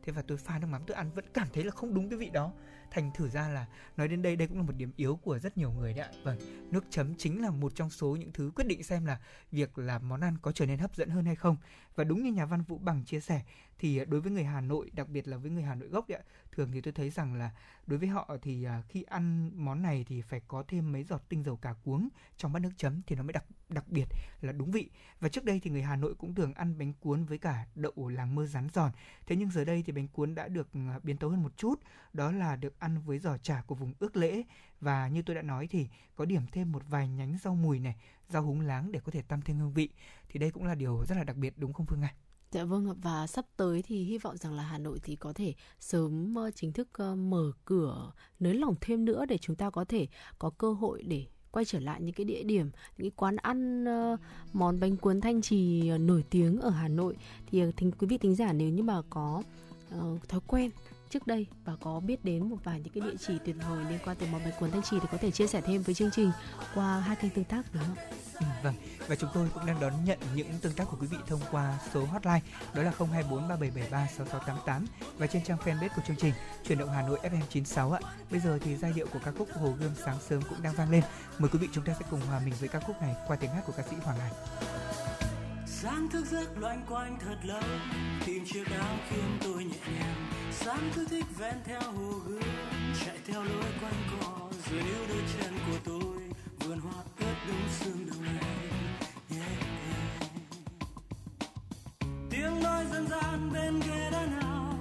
thế và tôi pha nước mắm, tôi ăn vẫn cảm thấy là không đúng cái vị đó. Thành thử ra là nói đến đây đây cũng là một điểm yếu của rất nhiều người đấy ạ. Vâng nước chấm chính là một trong số những thứ quyết định xem là việc làm món ăn có trở nên hấp dẫn hơn hay không. Và đúng như nhà văn vũ bằng chia sẻ, thì đối với người hà nội, đặc biệt là với người hà nội gốc đấy ạ thường thì tôi thấy rằng là đối với họ thì à, khi ăn món này thì phải có thêm mấy giọt tinh dầu cà cuống trong bát nước chấm thì nó mới đặc đặc biệt là đúng vị. Và trước đây thì người Hà Nội cũng thường ăn bánh cuốn với cả đậu làng mơ rán giòn. Thế nhưng giờ đây thì bánh cuốn đã được à, biến tấu hơn một chút, đó là được ăn với giò chả của vùng ước lễ. Và như tôi đã nói thì có điểm thêm một vài nhánh rau mùi này, rau húng láng để có thể tăng thêm hương vị. Thì đây cũng là điều rất là đặc biệt, đúng không Phương Anh? Dạ vâng và sắp tới thì hy vọng rằng là Hà Nội thì có thể sớm chính thức mở cửa nới lỏng thêm nữa để chúng ta có thể có cơ hội để quay trở lại những cái địa điểm những cái quán ăn uh, món bánh cuốn thanh trì ờ, nổi tiếng ở Hà Nội. Thì ờ, thính quý vị thính giả nếu như mà có uh, thói quen trước đây và có biết đến một vài những cái địa chỉ tuyệt vời liên quan tới món bánh cuốn Thanh Trì thì có thể chia sẻ thêm với chương trình qua hai kênh tương tác được không? Ừ, vâng và chúng tôi cũng đang đón nhận những tương tác của quý vị thông qua số hotline đó là 024 3773 6688 và trên trang fanpage của chương trình chuyển động Hà Nội FM 96 ạ. Bây giờ thì giai điệu của ca khúc Hồ Gươm sáng sớm cũng đang vang lên. Mời quý vị chúng ta sẽ cùng hòa mình với ca khúc này qua tiếng hát của ca sĩ Hoàng Anh. sáng thức giấc loanh quanh thật lâu tìm chiếc áo khiến tôi nhẹ nhàng sáng cứ thích ven theo hồ gươm chạy theo lối quanh co rồi níu đôi chân của tôi vườn hoa ướt đúng sương đầu này yeah, yeah. tiếng nói dân gian bên ghế đá nào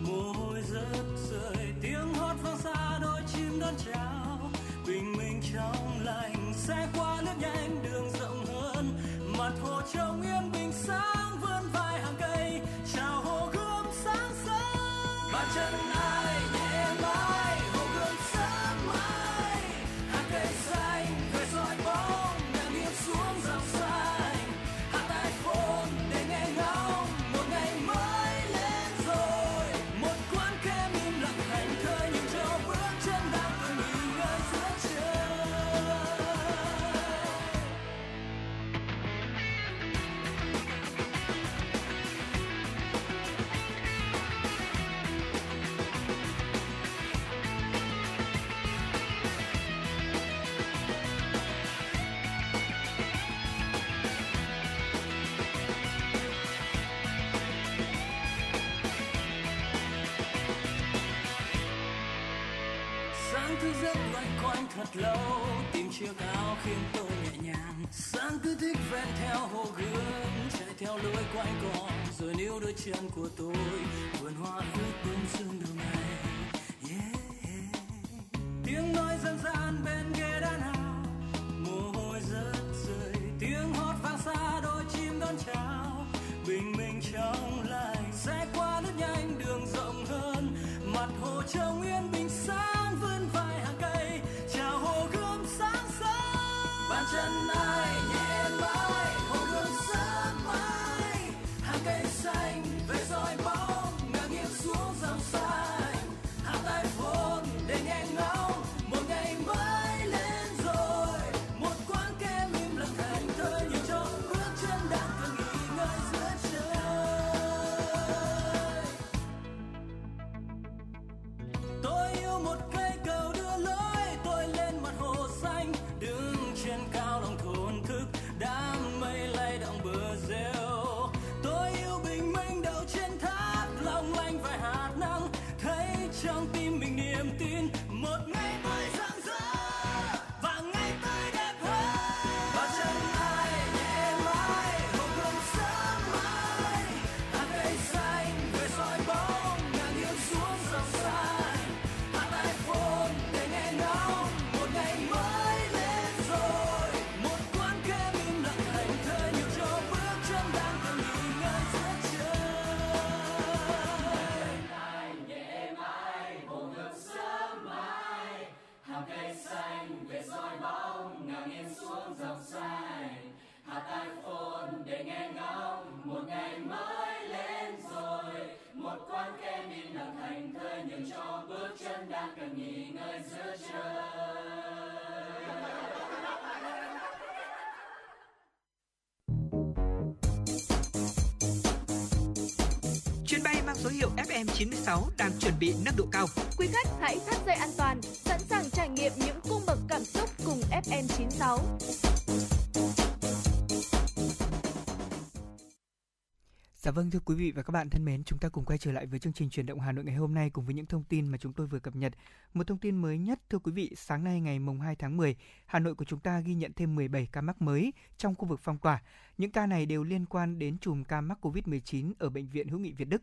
mồ hôi rớt rơi tiếng hót vang xa đôi chim đón chào bình minh trong lành xe qua nước nhanh đường rộng hơn mặt hồ trông yên bình rất loanh quanh thật lâu, tìm chiếc áo khiến tôi nhẹ nhàng. Sáng cứ thích ven theo hồ gươm, chạy theo lối quanh co rồi níu đôi chân của tôi, vườn hoa ướt bướm sương Chuyến bay mang số hiệu FM96 đang chuẩn bị nâng độ cao. Quý khách hãy thắt dây an toàn, sẵn sàng trải nghiệm những cung bậc cảm xúc cùng FM96. Dạ vâng thưa quý vị và các bạn thân mến, chúng ta cùng quay trở lại với chương trình truyền động Hà Nội ngày hôm nay cùng với những thông tin mà chúng tôi vừa cập nhật. Một thông tin mới nhất thưa quý vị, sáng nay ngày mùng 2 tháng 10, Hà Nội của chúng ta ghi nhận thêm 17 ca mắc mới trong khu vực phong tỏa. Những ca này đều liên quan đến chùm ca mắc Covid-19 ở bệnh viện Hữu nghị Việt Đức.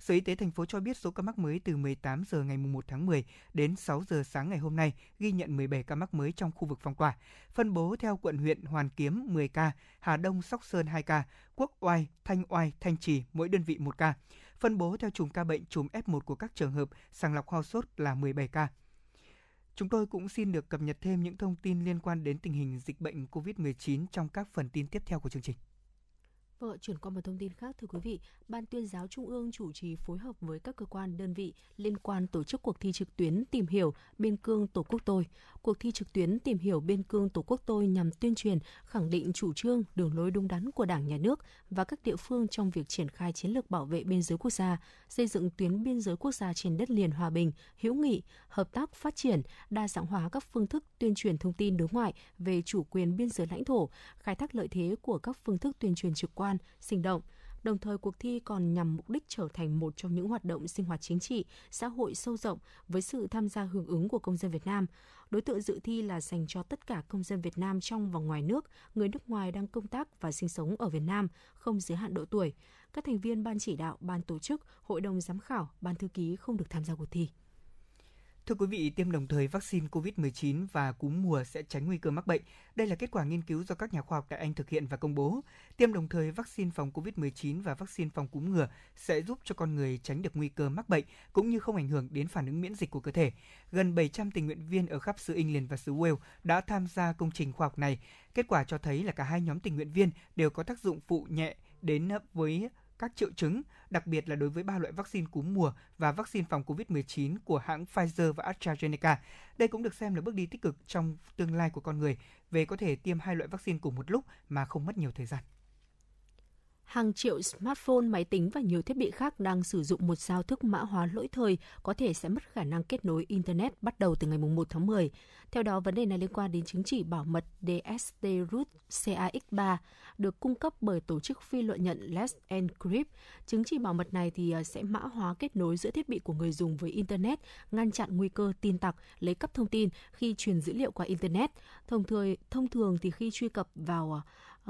Sở Y tế thành phố cho biết số ca mắc mới từ 18 giờ ngày 1 tháng 10 đến 6 giờ sáng ngày hôm nay ghi nhận 17 ca mắc mới trong khu vực phong tỏa. Phân bố theo quận huyện Hoàn Kiếm 10 ca, Hà Đông, Sóc Sơn 2 ca, Quốc Oai, Thanh Oai, Thanh Trì mỗi đơn vị 1 ca. Phân bố theo chùm ca bệnh chùm F1 của các trường hợp sàng lọc ho sốt là 17 ca. Chúng tôi cũng xin được cập nhật thêm những thông tin liên quan đến tình hình dịch bệnh COVID-19 trong các phần tin tiếp theo của chương trình. Vâng, chuyển qua một thông tin khác thưa quý vị, Ban tuyên giáo Trung ương chủ trì phối hợp với các cơ quan đơn vị liên quan tổ chức cuộc thi trực tuyến tìm hiểu biên cương Tổ quốc tôi. Cuộc thi trực tuyến tìm hiểu biên cương Tổ quốc tôi nhằm tuyên truyền, khẳng định chủ trương, đường lối đúng đắn của Đảng, Nhà nước và các địa phương trong việc triển khai chiến lược bảo vệ biên giới quốc gia, xây dựng tuyến biên giới quốc gia trên đất liền hòa bình, hữu nghị, hợp tác phát triển, đa dạng hóa các phương thức tuyên truyền thông tin đối ngoại về chủ quyền biên giới lãnh thổ, khai thác lợi thế của các phương thức tuyên truyền trực quan, sinh động. Đồng thời, cuộc thi còn nhằm mục đích trở thành một trong những hoạt động sinh hoạt chính trị, xã hội sâu rộng với sự tham gia hưởng ứng của công dân Việt Nam. Đối tượng dự thi là dành cho tất cả công dân Việt Nam trong và ngoài nước, người nước ngoài đang công tác và sinh sống ở Việt Nam, không giới hạn độ tuổi. Các thành viên ban chỉ đạo, ban tổ chức, hội đồng giám khảo, ban thư ký không được tham gia cuộc thi. Thưa quý vị, tiêm đồng thời vaccine COVID-19 và cúm mùa sẽ tránh nguy cơ mắc bệnh. Đây là kết quả nghiên cứu do các nhà khoa học tại Anh thực hiện và công bố. Tiêm đồng thời vaccine phòng COVID-19 và vaccine phòng cúm ngừa sẽ giúp cho con người tránh được nguy cơ mắc bệnh cũng như không ảnh hưởng đến phản ứng miễn dịch của cơ thể. Gần 700 tình nguyện viên ở khắp xứ England và xứ Wales đã tham gia công trình khoa học này. Kết quả cho thấy là cả hai nhóm tình nguyện viên đều có tác dụng phụ nhẹ đến với các triệu chứng, đặc biệt là đối với ba loại vaccine cúm mùa và vaccine phòng COVID-19 của hãng Pfizer và AstraZeneca. Đây cũng được xem là bước đi tích cực trong tương lai của con người về có thể tiêm hai loại vaccine cùng một lúc mà không mất nhiều thời gian hàng triệu smartphone, máy tính và nhiều thiết bị khác đang sử dụng một giao thức mã hóa lỗi thời có thể sẽ mất khả năng kết nối Internet bắt đầu từ ngày 1 tháng 10. Theo đó, vấn đề này liên quan đến chứng chỉ bảo mật DST Root CAX3 được cung cấp bởi tổ chức phi lợi nhận Let's Encrypt. Chứng chỉ bảo mật này thì à, sẽ mã hóa kết nối giữa thiết bị của người dùng với Internet, ngăn chặn nguy cơ tin tặc lấy cắp thông tin khi truyền dữ liệu qua Internet. Thông thường, thông thường thì khi truy cập vào à,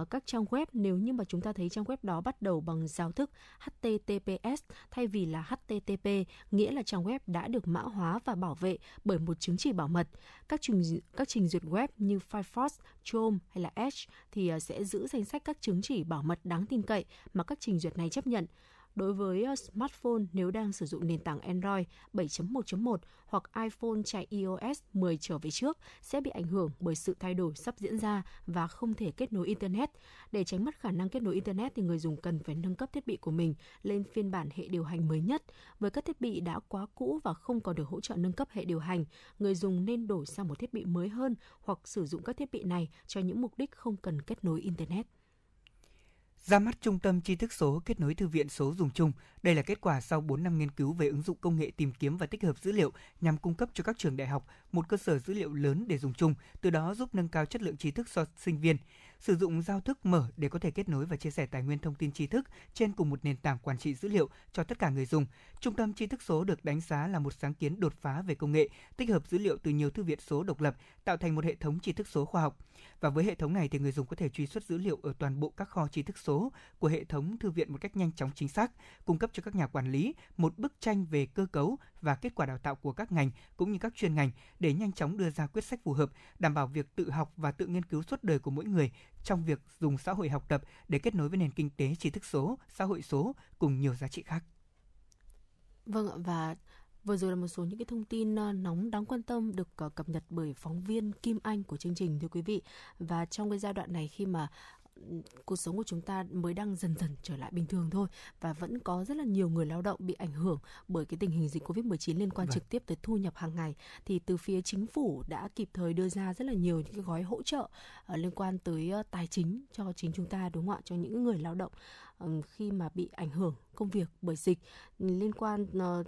ở các trang web nếu như mà chúng ta thấy trang web đó bắt đầu bằng giao thức HTTPS thay vì là HTTP, nghĩa là trang web đã được mã hóa và bảo vệ bởi một chứng chỉ bảo mật. Các trình các trình duyệt web như Firefox, Chrome hay là Edge thì à, sẽ giữ danh sách các chứng chỉ bảo mật đáng tin cậy mà các trình duyệt này chấp nhận đối với ờ, smartphone nếu đang sử dụng nền tảng Android 7.1.1 hoặc iPhone chạy iOS 10 trở về trước sẽ bị ảnh hưởng bởi sự thay đổi sắp diễn ra và không thể kết nối Internet. Để tránh mất khả năng kết nối Internet thì người dùng cần phải nâng cấp thiết bị của mình lên phiên bản hệ điều hành mới nhất. Với các thiết bị đã quá cũ và không còn được hỗ trợ nâng cấp hệ điều hành, người dùng nên đổi sang một thiết bị mới hơn hoặc sử dụng các thiết bị này cho những mục đích không cần kết nối Internet. Ra mắt Trung tâm tri thức số kết nối thư viện số dùng chung. Đây là kết quả sau 4 năm nghiên cứu về ứng dụng công nghệ tìm kiếm và tích hợp dữ liệu nhằm cung cấp cho các trường đại học một cơ sở dữ liệu lớn để dùng chung, từ đó giúp nâng cao chất lượng trí thức cho sinh viên sử dụng giao thức mở để có thể kết nối và chia sẻ tài nguyên thông tin tri thức trên cùng một nền tảng quản trị dữ liệu cho tất cả người dùng. Trung tâm tri thức số được đánh giá là một sáng kiến đột phá về công nghệ, tích hợp dữ liệu từ nhiều thư viện số độc lập, tạo thành một hệ thống tri thức số khoa học. Và với hệ thống này thì người dùng có thể truy xuất dữ liệu ở toàn bộ các kho tri thức số của hệ thống thư viện một cách nhanh chóng chính xác, cung cấp cho các nhà quản lý một bức tranh về cơ cấu và kết quả đào tạo của các ngành cũng như các chuyên ngành để nhanh chóng đưa ra quyết sách phù hợp, đảm bảo việc tự học và tự nghiên cứu suốt đời của mỗi người trong việc dùng xã hội học tập để kết nối với nền kinh tế tri thức số, xã hội số cùng nhiều giá trị khác. Vâng ạ và Vừa rồi là một số những cái thông tin ờ, nóng đáng quan tâm được ờ, cập nhật bởi phóng viên Kim Anh của chương trình thưa quý vị. Và trong cái giai đoạn này khi mà cuộc sống của chúng ta mới đang dần dần trở lại bình thường thôi và vẫn có rất là nhiều người lao động bị ảnh hưởng bởi cái tình hình dịch Covid-19 liên quan vâng. trực tiếp tới thu nhập hàng ngày. Thì từ phía chính phủ đã kịp thời đưa ra rất là nhiều những cái gói hỗ trợ uh, liên quan tới uh, tài chính cho chính chúng ta đúng không ạ? Cho những người lao động uh, khi mà bị ảnh hưởng công việc bởi dịch. Liên quan uh,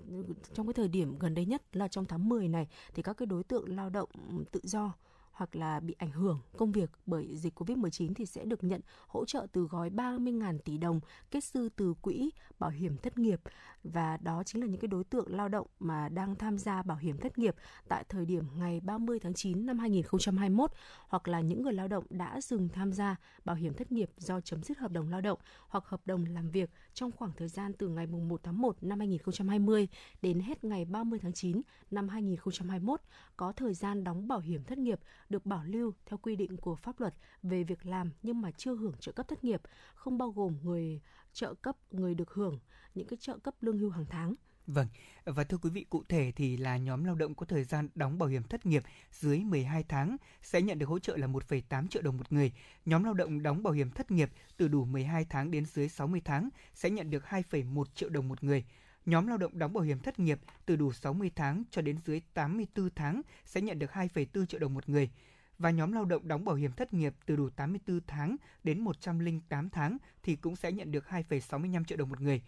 trong cái thời điểm gần đây nhất là trong tháng 10 này thì các cái đối tượng lao động tự do hoặc là bị ảnh hưởng, công việc bởi dịch Covid-19 thì sẽ được nhận hỗ trợ từ gói 30.000 tỷ đồng kết dư từ quỹ bảo hiểm thất nghiệp. Và đó chính là những cái đối tượng lao động mà đang tham gia bảo hiểm thất nghiệp tại thời điểm ngày 30 tháng 9 năm 2021 hoặc là những người lao động đã dừng tham gia bảo hiểm thất nghiệp do chấm dứt hợp đồng lao động hoặc hợp đồng làm việc trong khoảng thời gian từ ngày 1 tháng 1 năm 2020 đến hết ngày 30 tháng 9 năm 2021 có thời gian đóng bảo hiểm thất nghiệp được bảo lưu theo quy định của pháp luật về việc làm nhưng mà chưa hưởng trợ cấp thất nghiệp, không bao gồm người trợ cấp người được hưởng những cái trợ cấp lương hưu hàng tháng Vâng, và thưa quý vị, cụ thể thì là nhóm lao động có thời gian đóng bảo hiểm thất nghiệp dưới 12 tháng sẽ nhận được hỗ trợ là 1,8 triệu đồng một người. Nhóm lao động đóng bảo hiểm thất nghiệp từ đủ 12 tháng đến dưới 60 tháng sẽ nhận được 2,1 triệu đồng một người. Nhóm lao động đóng bảo hiểm thất nghiệp từ đủ 60 tháng cho đến dưới 84 tháng sẽ nhận được 2,4 triệu đồng một người và nhóm lao động đóng bảo hiểm thất nghiệp từ đủ 84 tháng đến 108 tháng thì cũng sẽ nhận được 2,65 triệu đồng một người.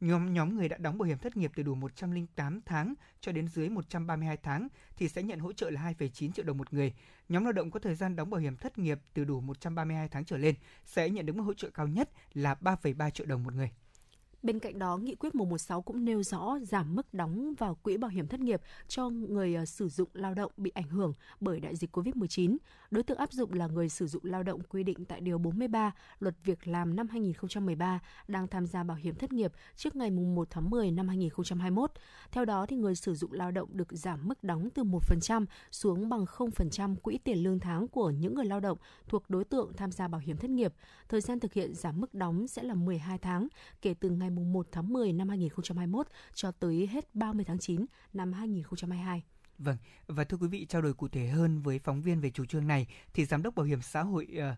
Nhóm nhóm người đã đóng bảo hiểm thất nghiệp từ đủ 108 tháng cho đến dưới 132 tháng thì sẽ nhận hỗ trợ là 2,9 triệu đồng một người. Nhóm lao động có thời gian đóng bảo hiểm thất nghiệp từ đủ 132 tháng trở lên sẽ nhận được mức hỗ trợ cao nhất là 3,3 triệu đồng một người. Bên cạnh đó, Nghị quyết 116 cũng nêu rõ giảm mức đóng vào quỹ bảo hiểm thất nghiệp cho người ờ, sử dụng lao động bị ảnh hưởng bởi đại dịch COVID-19. Đối tượng áp dụng là người sử dụng lao động quy định tại Điều 43 Luật Việc làm năm 2013 đang tham gia bảo hiểm thất nghiệp trước ngày 1 tháng 10 năm 2021. Theo đó, thì người sử dụng lao động được giảm mức đóng từ 1% xuống bằng 0% quỹ tiền lương tháng của những người lao động thuộc đối tượng tham gia bảo hiểm thất nghiệp. Thời gian thực hiện giảm mức đóng sẽ là 12 tháng kể từ ngày ngày 1 tháng 10 năm 2021 cho tới hết 30 tháng 9 năm 2022. Vâng, và thưa quý vị, trao đổi cụ thể hơn với phóng viên về chủ trương này thì giám đốc bảo hiểm xã hội ờ,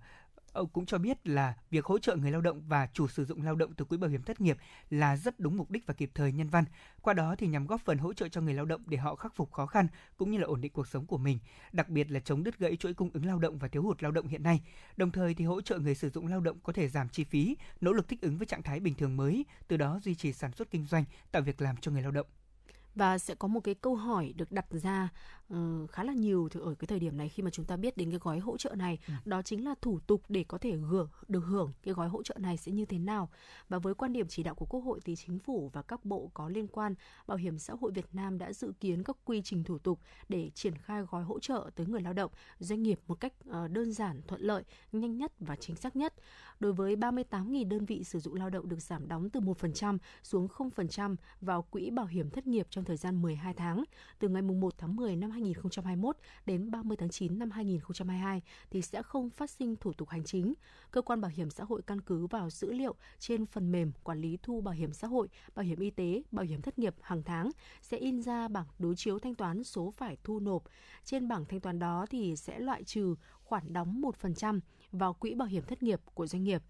ông cũng cho biết là việc hỗ trợ người lao động và chủ sử dụng lao động từ quỹ bảo hiểm thất nghiệp là rất đúng mục đích và kịp thời nhân văn. Qua đó thì nhằm góp phần hỗ trợ cho người lao động để họ khắc phục khó khăn cũng như là ổn định cuộc sống của mình, đặc biệt là chống đứt gãy chuỗi cung ứng lao động và thiếu hụt lao động hiện nay. Đồng thời thì hỗ trợ người sử dụng lao động có thể giảm chi phí, nỗ lực thích ứng với trạng thái bình thường mới, từ đó duy trì sản xuất kinh doanh, tạo việc làm cho người lao động và sẽ có một cái câu hỏi được đặt ra uh, khá là nhiều thì ở cái thời điểm này khi mà chúng ta biết đến cái gói hỗ trợ này ừ. đó chính là thủ tục để có thể hưởng được hưởng cái gói hỗ trợ này sẽ như thế nào. Và với quan điểm chỉ đạo của Quốc hội thì chính phủ và các bộ có liên quan bảo hiểm xã hội Việt Nam đã dự kiến các quy trình thủ tục để triển khai gói hỗ trợ tới người lao động doanh nghiệp một cách uh, đơn giản thuận lợi nhanh nhất và chính xác nhất. Đối với 38.000 đơn vị sử dụng lao động được giảm đóng từ 1% xuống 0% vào quỹ bảo hiểm thất nghiệp trong thời gian 12 tháng, từ ngày 1 tháng 10 năm 2021 đến 30 tháng 9 năm 2022 thì sẽ không phát sinh thủ tục hành chính. Cơ quan bảo hiểm xã hội căn cứ vào dữ liệu trên phần mềm quản lý thu bảo hiểm xã hội, bảo hiểm y tế, bảo hiểm thất nghiệp hàng tháng sẽ in ra bảng đối chiếu thanh toán số phải thu nộp. Trên bảng thanh toán đó thì sẽ loại trừ khoản đóng 1% vào quỹ bảo hiểm thất nghiệp của doanh nghiệp.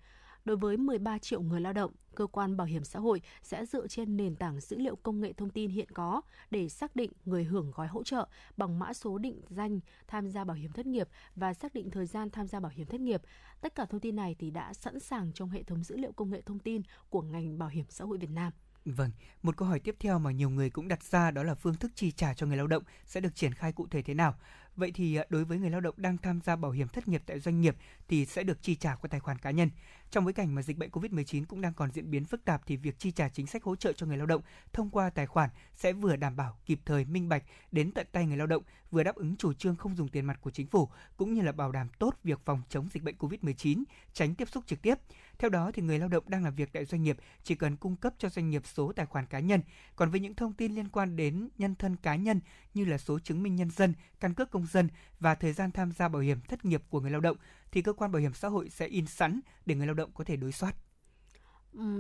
Đối với 13 triệu người lao động, cơ quan bảo hiểm xã hội sẽ dựa trên nền tảng dữ liệu công nghệ thông tin hiện có để xác định người hưởng gói hỗ trợ bằng mã số định danh tham gia bảo hiểm thất nghiệp và xác định thời gian tham gia bảo hiểm thất nghiệp. Tất cả thông tin này thì đã sẵn sàng trong hệ thống dữ liệu công nghệ thông tin của ngành bảo hiểm xã hội Việt Nam. Vâng, một câu hỏi tiếp theo mà nhiều người cũng đặt ra đó là phương thức chi trả cho người lao động sẽ được triển khai cụ thể thế nào? Vậy thì à, đối với người lao động đang tham gia bảo hiểm thất nghiệp tại doanh nghiệp thì sẽ được chi trả qua tài khoản cá nhân. Trong bối cảnh mà dịch bệnh COVID-19 cũng đang còn diễn biến phức tạp thì việc chi trả chính sách hỗ trợ cho người lao động thông qua tài khoản sẽ vừa đảm bảo kịp thời minh bạch đến tận tay người lao động, vừa đáp ứng chủ trương không dùng tiền mặt của chính phủ cũng như là bảo đảm tốt việc phòng chống dịch bệnh COVID-19, tránh tiếp xúc trực tiếp. Theo đó thì người lao động đang làm việc tại doanh nghiệp chỉ cần cung cấp cho doanh nghiệp số tài khoản cá nhân. Còn với những thông tin liên quan đến nhân thân cá nhân như là số chứng minh nhân dân, căn cước công dân và thời gian tham gia bảo hiểm thất nghiệp của người lao động, thì cơ quan bảo hiểm xã hội sẽ in sẵn để người lao động có thể đối soát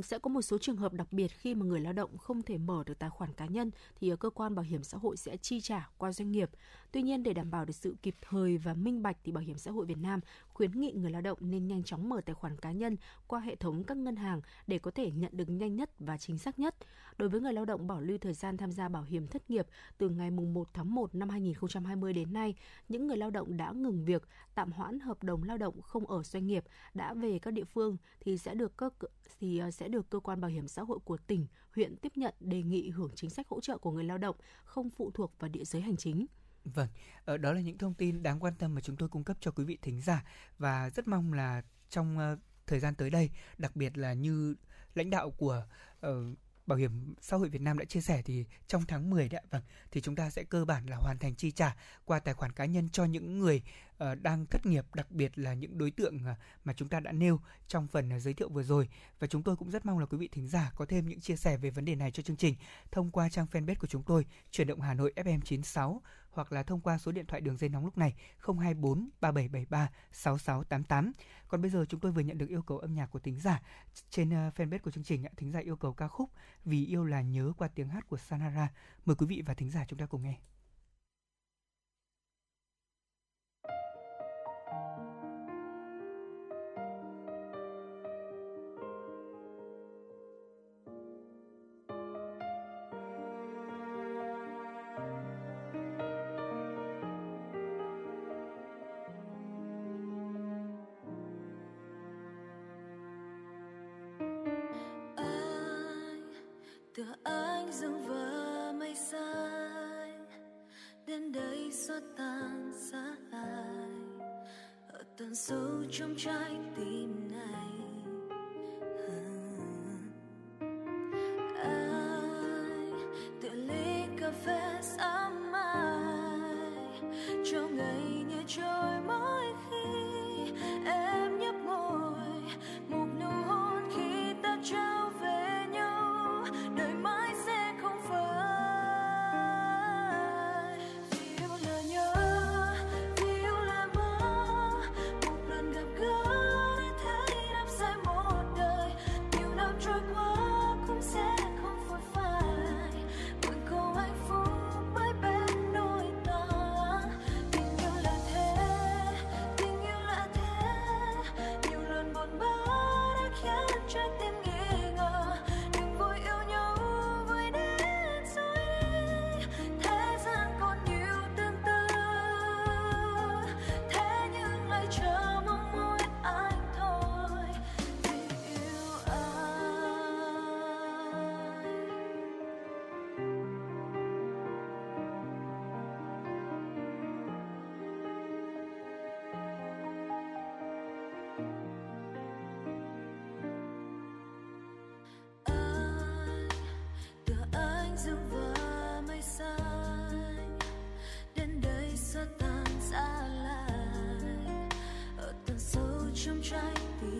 sẽ có một số trường hợp đặc biệt khi mà người lao động không thể mở được tài khoản cá nhân thì ờ, cơ quan bảo hiểm xã hội sẽ chi trả qua doanh nghiệp. Tuy nhiên, để đảm bảo được sự kịp thời và minh bạch thì Bảo hiểm xã hội Việt Nam khuyến nghị người lao động nên nhanh chóng mở tài khoản cá nhân qua hệ thống các ngân hàng để có thể nhận được nhanh nhất và chính xác nhất. Đối với người lao động bảo lưu thời gian tham gia bảo hiểm thất nghiệp từ ngày 1 tháng 1 năm 2020 đến nay, những người lao động đã ngừng việc, tạm hoãn hợp đồng lao động không ở doanh nghiệp đã về các địa phương thì sẽ được cơ thì ờ, sẽ được cơ quan bảo hiểm xã hội của tỉnh, huyện tiếp nhận đề nghị hưởng chính sách hỗ trợ của người lao động không phụ thuộc vào địa giới hành chính. Vâng, ở đó là những thông tin đáng quan tâm mà chúng tôi cung cấp cho quý vị thính giả và rất mong là trong ờ, thời gian tới đây, đặc biệt là như lãnh đạo của uh, Bảo hiểm xã hội Việt Nam đã chia sẻ thì trong tháng 10 đấy vâng thì chúng ta sẽ cơ bản là hoàn thành chi trả qua tài khoản cá nhân cho những người Ờ, đang thất nghiệp, đặc biệt là những đối tượng ờ, mà chúng ta đã nêu trong phần ờ, giới thiệu vừa rồi và chúng tôi cũng rất mong là quý vị thính giả có thêm những chia sẻ về vấn đề này cho chương trình thông qua trang fanpage của chúng tôi, chuyển động Hà Nội FM 96 hoặc là thông qua số điện thoại đường dây nóng lúc này 024 3773 6688. Còn bây giờ chúng tôi vừa nhận được yêu cầu âm nhạc của thính giả trên fanpage của chương trình. Thính giả yêu cầu ca khúc Vì yêu là nhớ qua tiếng hát của Sanara. Mời quý vị và thính giả chúng ta cùng nghe. Ở sâu trong trái tim. Trong trái tim.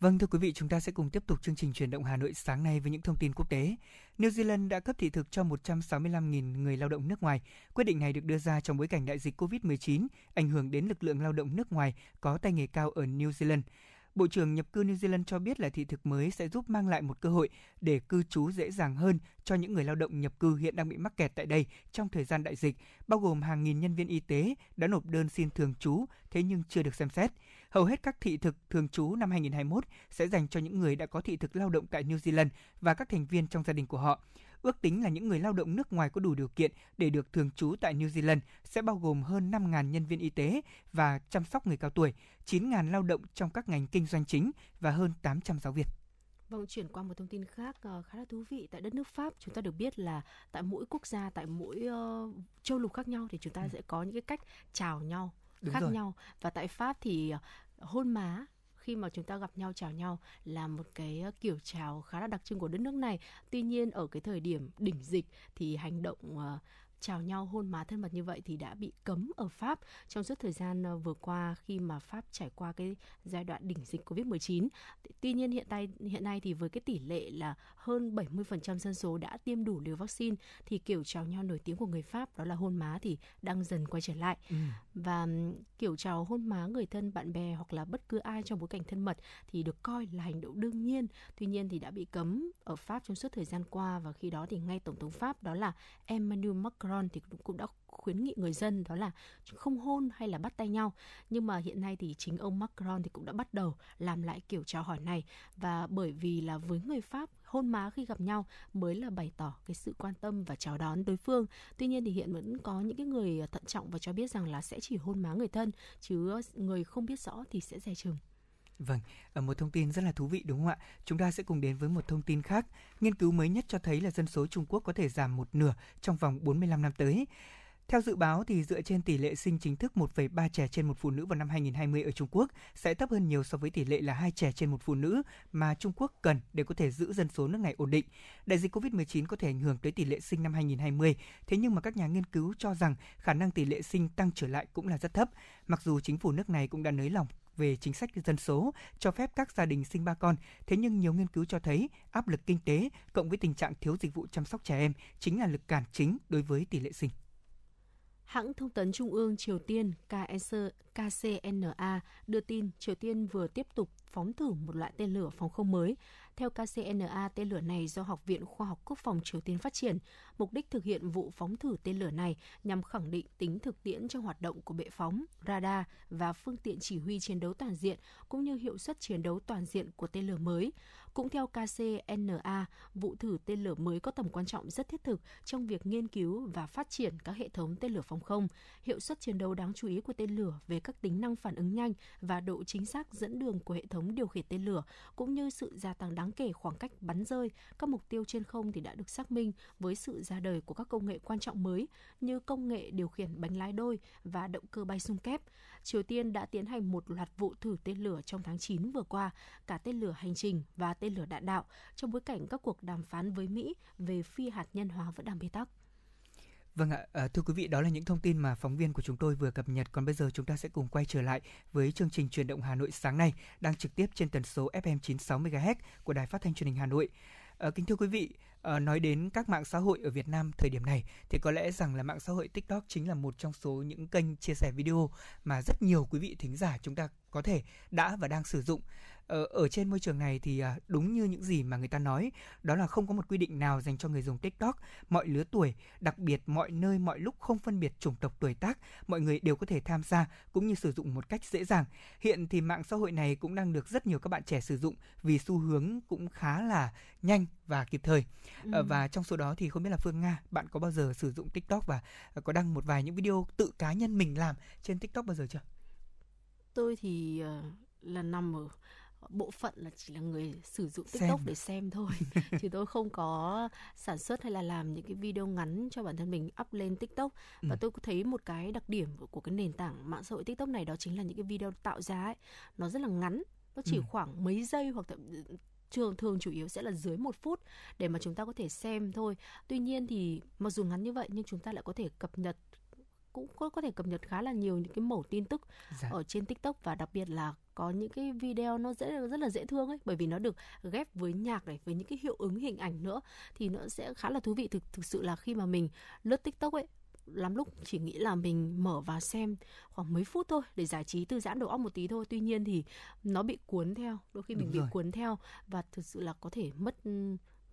Vâng thưa quý vị, chúng ta sẽ cùng tiếp tục chương trình truyền động Hà Nội sáng nay với những thông tin quốc tế. New Zealand đã cấp thị thực cho 165.000 người lao động nước ngoài. Quyết định này được đưa ra trong bối cảnh đại dịch COVID-19 ảnh hưởng đến lực lượng lao động nước ngoài có tay nghề cao ở New Zealand. Bộ trưởng nhập cư New Zealand cho biết là thị thực mới sẽ giúp mang lại một cơ hội để cư trú dễ dàng hơn cho những người lao động nhập cư hiện đang bị mắc kẹt tại đây trong thời gian đại dịch, bao gồm hàng nghìn nhân viên y tế đã nộp đơn xin thường trú thế nhưng chưa được xem xét. Hầu hết các thị thực thường trú năm 2021 sẽ dành cho những người đã có thị thực lao động tại New Zealand và các thành viên trong gia đình của họ. Ước tính là những người lao động nước ngoài có đủ điều kiện để được thường trú tại New Zealand sẽ bao gồm hơn 5.000 nhân viên y tế và chăm sóc người cao tuổi, 9.000 lao động trong các ngành kinh doanh chính và hơn 800 giáo viên. Vâng, chuyển qua một thông tin khác uh, khá là thú vị tại đất nước Pháp chúng ta được biết là tại mỗi quốc gia tại mỗi uh, châu lục khác nhau thì chúng ta ừ. sẽ có những cái cách chào nhau Đúng khác rồi. nhau và tại Pháp thì uh, hôn má khi mà chúng ta gặp nhau chào nhau là một cái kiểu chào khá là đặc trưng của đất nước này. Tuy nhiên ở cái thời điểm đỉnh dịch thì hành động uh, chào nhau hôn má thân mật như vậy thì đã bị cấm ở Pháp trong suốt thời gian ờ, vừa qua khi mà Pháp trải qua cái giai đoạn đỉnh dịch Covid-19. Tuy nhiên hiện tại hiện nay thì với cái tỷ lệ là hơn 70% dân số đã tiêm đủ liều vaccine thì kiểu chào nhau nổi tiếng của người Pháp đó là hôn má thì đang dần quay trở lại. Ừ. Và kiểu chào hôn má người thân, bạn bè hoặc là bất cứ ai trong bối cảnh thân mật thì được coi là hành động đương nhiên. Tuy nhiên thì đã bị cấm ở Pháp trong suốt thời gian qua và khi đó thì ngay tổng thống Pháp đó là Emmanuel Macron thì cũng đã khuyến nghị người dân đó là không hôn hay là bắt tay nhau nhưng mà hiện nay thì chính ông Macron thì cũng đã bắt đầu làm lại kiểu chào hỏi này và bởi vì là với người Pháp hôn má khi gặp nhau mới là bày tỏ cái sự quan tâm và chào đón đối phương tuy nhiên thì hiện vẫn có những cái người thận trọng và cho biết rằng là sẽ chỉ hôn má người thân chứ người không biết rõ thì sẽ dè chừng Vâng, ờ, một thông tin rất là thú vị đúng không ạ? Chúng ta sẽ cùng đến với một thông tin khác. Nghiên cứu mới nhất cho thấy là dân số Trung Quốc có thể giảm một nửa trong vòng 45 năm tới. Theo dự báo thì dựa trên tỷ lệ sinh chính thức 1,3 trẻ trên một phụ nữ vào năm 2020 ở Trung Quốc sẽ thấp hơn nhiều so với tỷ lệ là 2 trẻ trên một phụ nữ mà Trung Quốc cần để có thể giữ dân số nước này ổn định. Đại dịch Covid-19 có thể ảnh hưởng tới tỷ lệ sinh năm 2020, thế nhưng mà các nhà nghiên cứu cho rằng khả năng tỷ lệ sinh tăng trở lại cũng là rất thấp, mặc dù chính phủ nước này cũng đã nới lỏng về chính sách dân số cho phép các gia đình sinh ba con, thế nhưng nhiều nghiên cứu cho thấy áp lực kinh tế cộng với tình trạng thiếu dịch vụ chăm sóc trẻ em chính là lực cản chính đối với tỷ lệ sinh. Hãng thông tấn Trung ương Triều Tiên KCNA đưa tin Triều Tiên vừa tiếp tục phóng thử một loại tên lửa phòng không mới. Theo KCNA, tên lửa này do Học viện Khoa học Quốc phòng Triều Tiên phát triển. Mục đích thực hiện vụ phóng thử tên lửa này nhằm khẳng định tính thực tiễn trong hoạt động của bệ phóng, radar và phương tiện chỉ huy chiến đấu toàn diện, cũng như hiệu suất chiến đấu toàn diện của tên lửa mới. Cũng theo KCNA, vụ thử tên lửa mới có tầm quan trọng rất thiết thực trong việc nghiên cứu và phát triển các hệ thống tên lửa phòng không. Hiệu suất chiến đấu đáng chú ý của tên lửa về các tính năng phản ứng nhanh và độ chính xác dẫn đường của hệ thống điều khiển tên lửa, cũng như sự gia tăng đáng kể khoảng cách bắn rơi. Các mục tiêu trên không thì đã được xác minh với sự ra đời của các công nghệ quan trọng mới như công nghệ điều khiển bánh lái đôi và động cơ bay xung kép. Triều Tiên đã tiến hành một loạt vụ thử tên lửa trong tháng 9 vừa qua, cả tên lửa hành trình và tên lửa đạn đạo, trong bối cảnh các cuộc đàm phán với Mỹ về phi hạt nhân hóa vẫn đang bế tắc. Vâng ạ, à, thưa quý vị, đó là những thông tin mà phóng viên của chúng tôi vừa cập nhật. Còn bây giờ chúng ta sẽ cùng quay trở lại với chương trình truyền động Hà Nội sáng nay, đang trực tiếp trên tần số FM 96 MHz của Đài Phát thanh Truyền hình Hà Nội. À, kính thưa quý vị, à, nói đến các mạng xã hội ở Việt Nam thời điểm này thì có lẽ rằng là mạng xã hội TikTok chính là một trong số những kênh chia sẻ video mà rất nhiều quý vị thính giả chúng ta có thể đã và đang sử dụng ở, ờ, ở trên môi trường này thì à, đúng như những gì mà người ta nói đó là không có một quy định nào dành cho người dùng TikTok mọi lứa tuổi đặc biệt mọi nơi mọi lúc không phân biệt chủng tộc tuổi tác mọi người đều có thể tham gia cũng như sử dụng một cách dễ dàng hiện thì mạng xã hội này cũng đang được rất nhiều các bạn trẻ sử dụng vì xu hướng cũng khá là nhanh và kịp thời ừ. Và trong số đó thì không biết là Phương Nga bạn có bao giờ sử dụng TikTok và có đăng một vài những video tự cá nhân mình làm trên TikTok bao giờ chưa? Tôi thì uh, là nằm ở bộ phận là chỉ là người sử dụng TikTok xem. để xem thôi *laughs* chứ tôi không có sản xuất hay là làm những cái video ngắn cho bản thân mình up lên TikTok và ừ. tôi cũng thấy một cái đặc điểm của cái nền tảng mạng xã hội TikTok này đó chính là những cái video tạo ra ấy nó rất là ngắn nó chỉ ừ. khoảng mấy giây hoặc thậm trường thường chủ yếu sẽ là dưới một phút để mà chúng ta có thể xem thôi tuy nhiên thì mặc dù ngắn như vậy nhưng chúng ta lại có thể cập nhật cũng có, có thể cập nhật khá là nhiều những cái mẫu tin tức dạ. ở trên TikTok và đặc biệt là có những cái video nó sẽ rất là dễ thương ấy bởi vì nó được ghép với nhạc này với những cái hiệu ứng hình ảnh nữa thì nó sẽ khá là thú vị thực thực sự là khi mà mình lướt tiktok ấy lắm lúc chỉ nghĩ là mình mở vào xem khoảng mấy phút thôi để giải trí thư giãn đầu óc một tí thôi tuy nhiên thì nó bị cuốn theo đôi khi mình Đúng bị rồi. cuốn theo và thực sự là có thể mất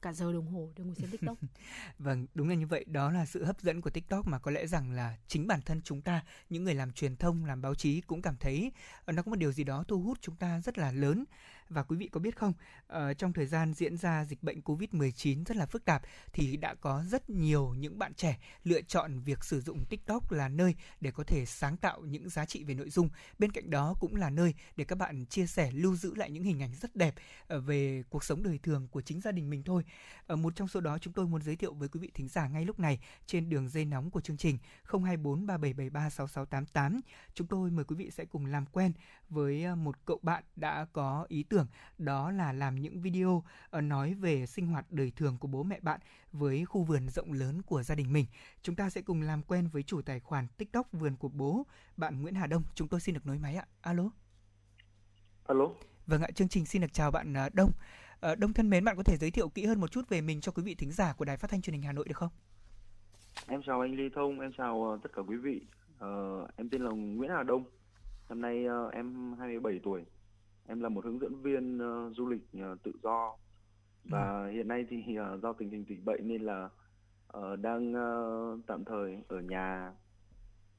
cả giờ đồng hồ để ngồi xem tiktok *laughs* Vâng, đúng là như vậy. Đó là sự hấp dẫn của TikTok mà có lẽ rằng là chính bản thân chúng ta, những người làm truyền thông, làm báo chí cũng cảm thấy ờ, nó có một điều gì đó thu hút chúng ta rất là lớn. Và quý vị có biết không, uh, trong thời gian diễn ra dịch bệnh Covid-19 rất là phức tạp thì đã có rất nhiều những bạn trẻ lựa chọn việc sử dụng TikTok là nơi để có thể sáng tạo những giá trị về nội dung. Bên cạnh đó cũng là nơi để các bạn chia sẻ lưu giữ lại những hình ảnh rất đẹp ờ, về cuộc sống đời thường của chính gia đình mình thôi. Ờ, một trong số đó chúng tôi muốn giới thiệu với quý vị thính giả ngay lúc này trên đường dây nóng của chương trình 024 3773 6688. Chúng tôi mời quý vị sẽ cùng làm quen với ờ, một cậu bạn đã có ý tưởng đó là làm những video ờ, nói về sinh hoạt đời thường của bố mẹ bạn với khu vườn rộng lớn của gia đình mình. Chúng ta sẽ cùng làm quen với chủ tài khoản TikTok vườn của bố, bạn Nguyễn Hà Đông. Chúng tôi xin được nối máy ạ. Alo. Alo, Vâng ạ, chương trình xin được chào bạn ờ, Đông. Đông thân mến, bạn có thể giới thiệu kỹ hơn một chút về mình cho quý vị thính giả của Đài Phát thanh Truyền hình Hà Nội được không? em chào anh Lê Thông, em chào tất cả quý vị. Ờ, em tên là Nguyễn Hà Đông. Năm nay ờ, em 27 tuổi. Em là một hướng dẫn viên ờ, du lịch ờ, tự do. Và hiện nay thì ờ, do tình hình dịch bệnh nên là ờ, đang ờ, tạm thời ở nhà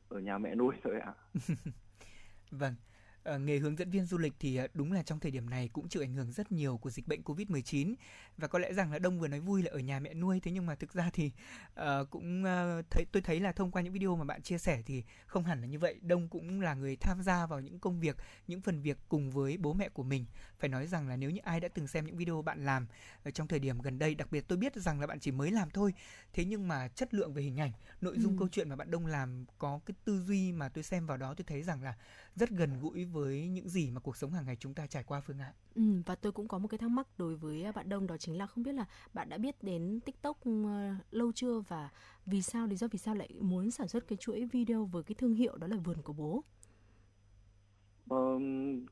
ở nhà mẹ nuôi thôi ạ. *laughs* Vâng. Ờ, nghề hướng dẫn viên du lịch thì ờ, đúng là trong thời điểm này cũng chịu ảnh hưởng rất nhiều của dịch bệnh Covid-19 và có lẽ rằng là Đông vừa nói vui là ở nhà mẹ nuôi thế nhưng mà thực ra thì ờ, cũng ờ, thấy tôi thấy là thông qua những video mà bạn chia sẻ thì không hẳn là như vậy. Đông cũng là người tham gia vào những công việc, những phần việc cùng với bố mẹ của mình. Phải nói rằng là nếu như ai đã từng xem những video bạn làm ở trong thời điểm gần đây, đặc biệt tôi biết rằng là bạn chỉ mới làm thôi. Thế nhưng mà chất lượng về hình ảnh, nội dung Ừ. câu chuyện mà bạn Đông làm có cái tư duy mà tôi xem vào đó tôi thấy rằng là rất gần gũi với những gì mà cuộc sống hàng ngày chúng ta trải qua Phương ạ. Ừ, và tôi cũng có một cái thắc mắc đối với à, bạn Đông đó chính là không biết là bạn đã biết đến TikTok ừ, lâu chưa và vì sao lý do vì sao lại muốn sản xuất cái chuỗi video với cái thương hiệu đó là vườn của bố. Ờ,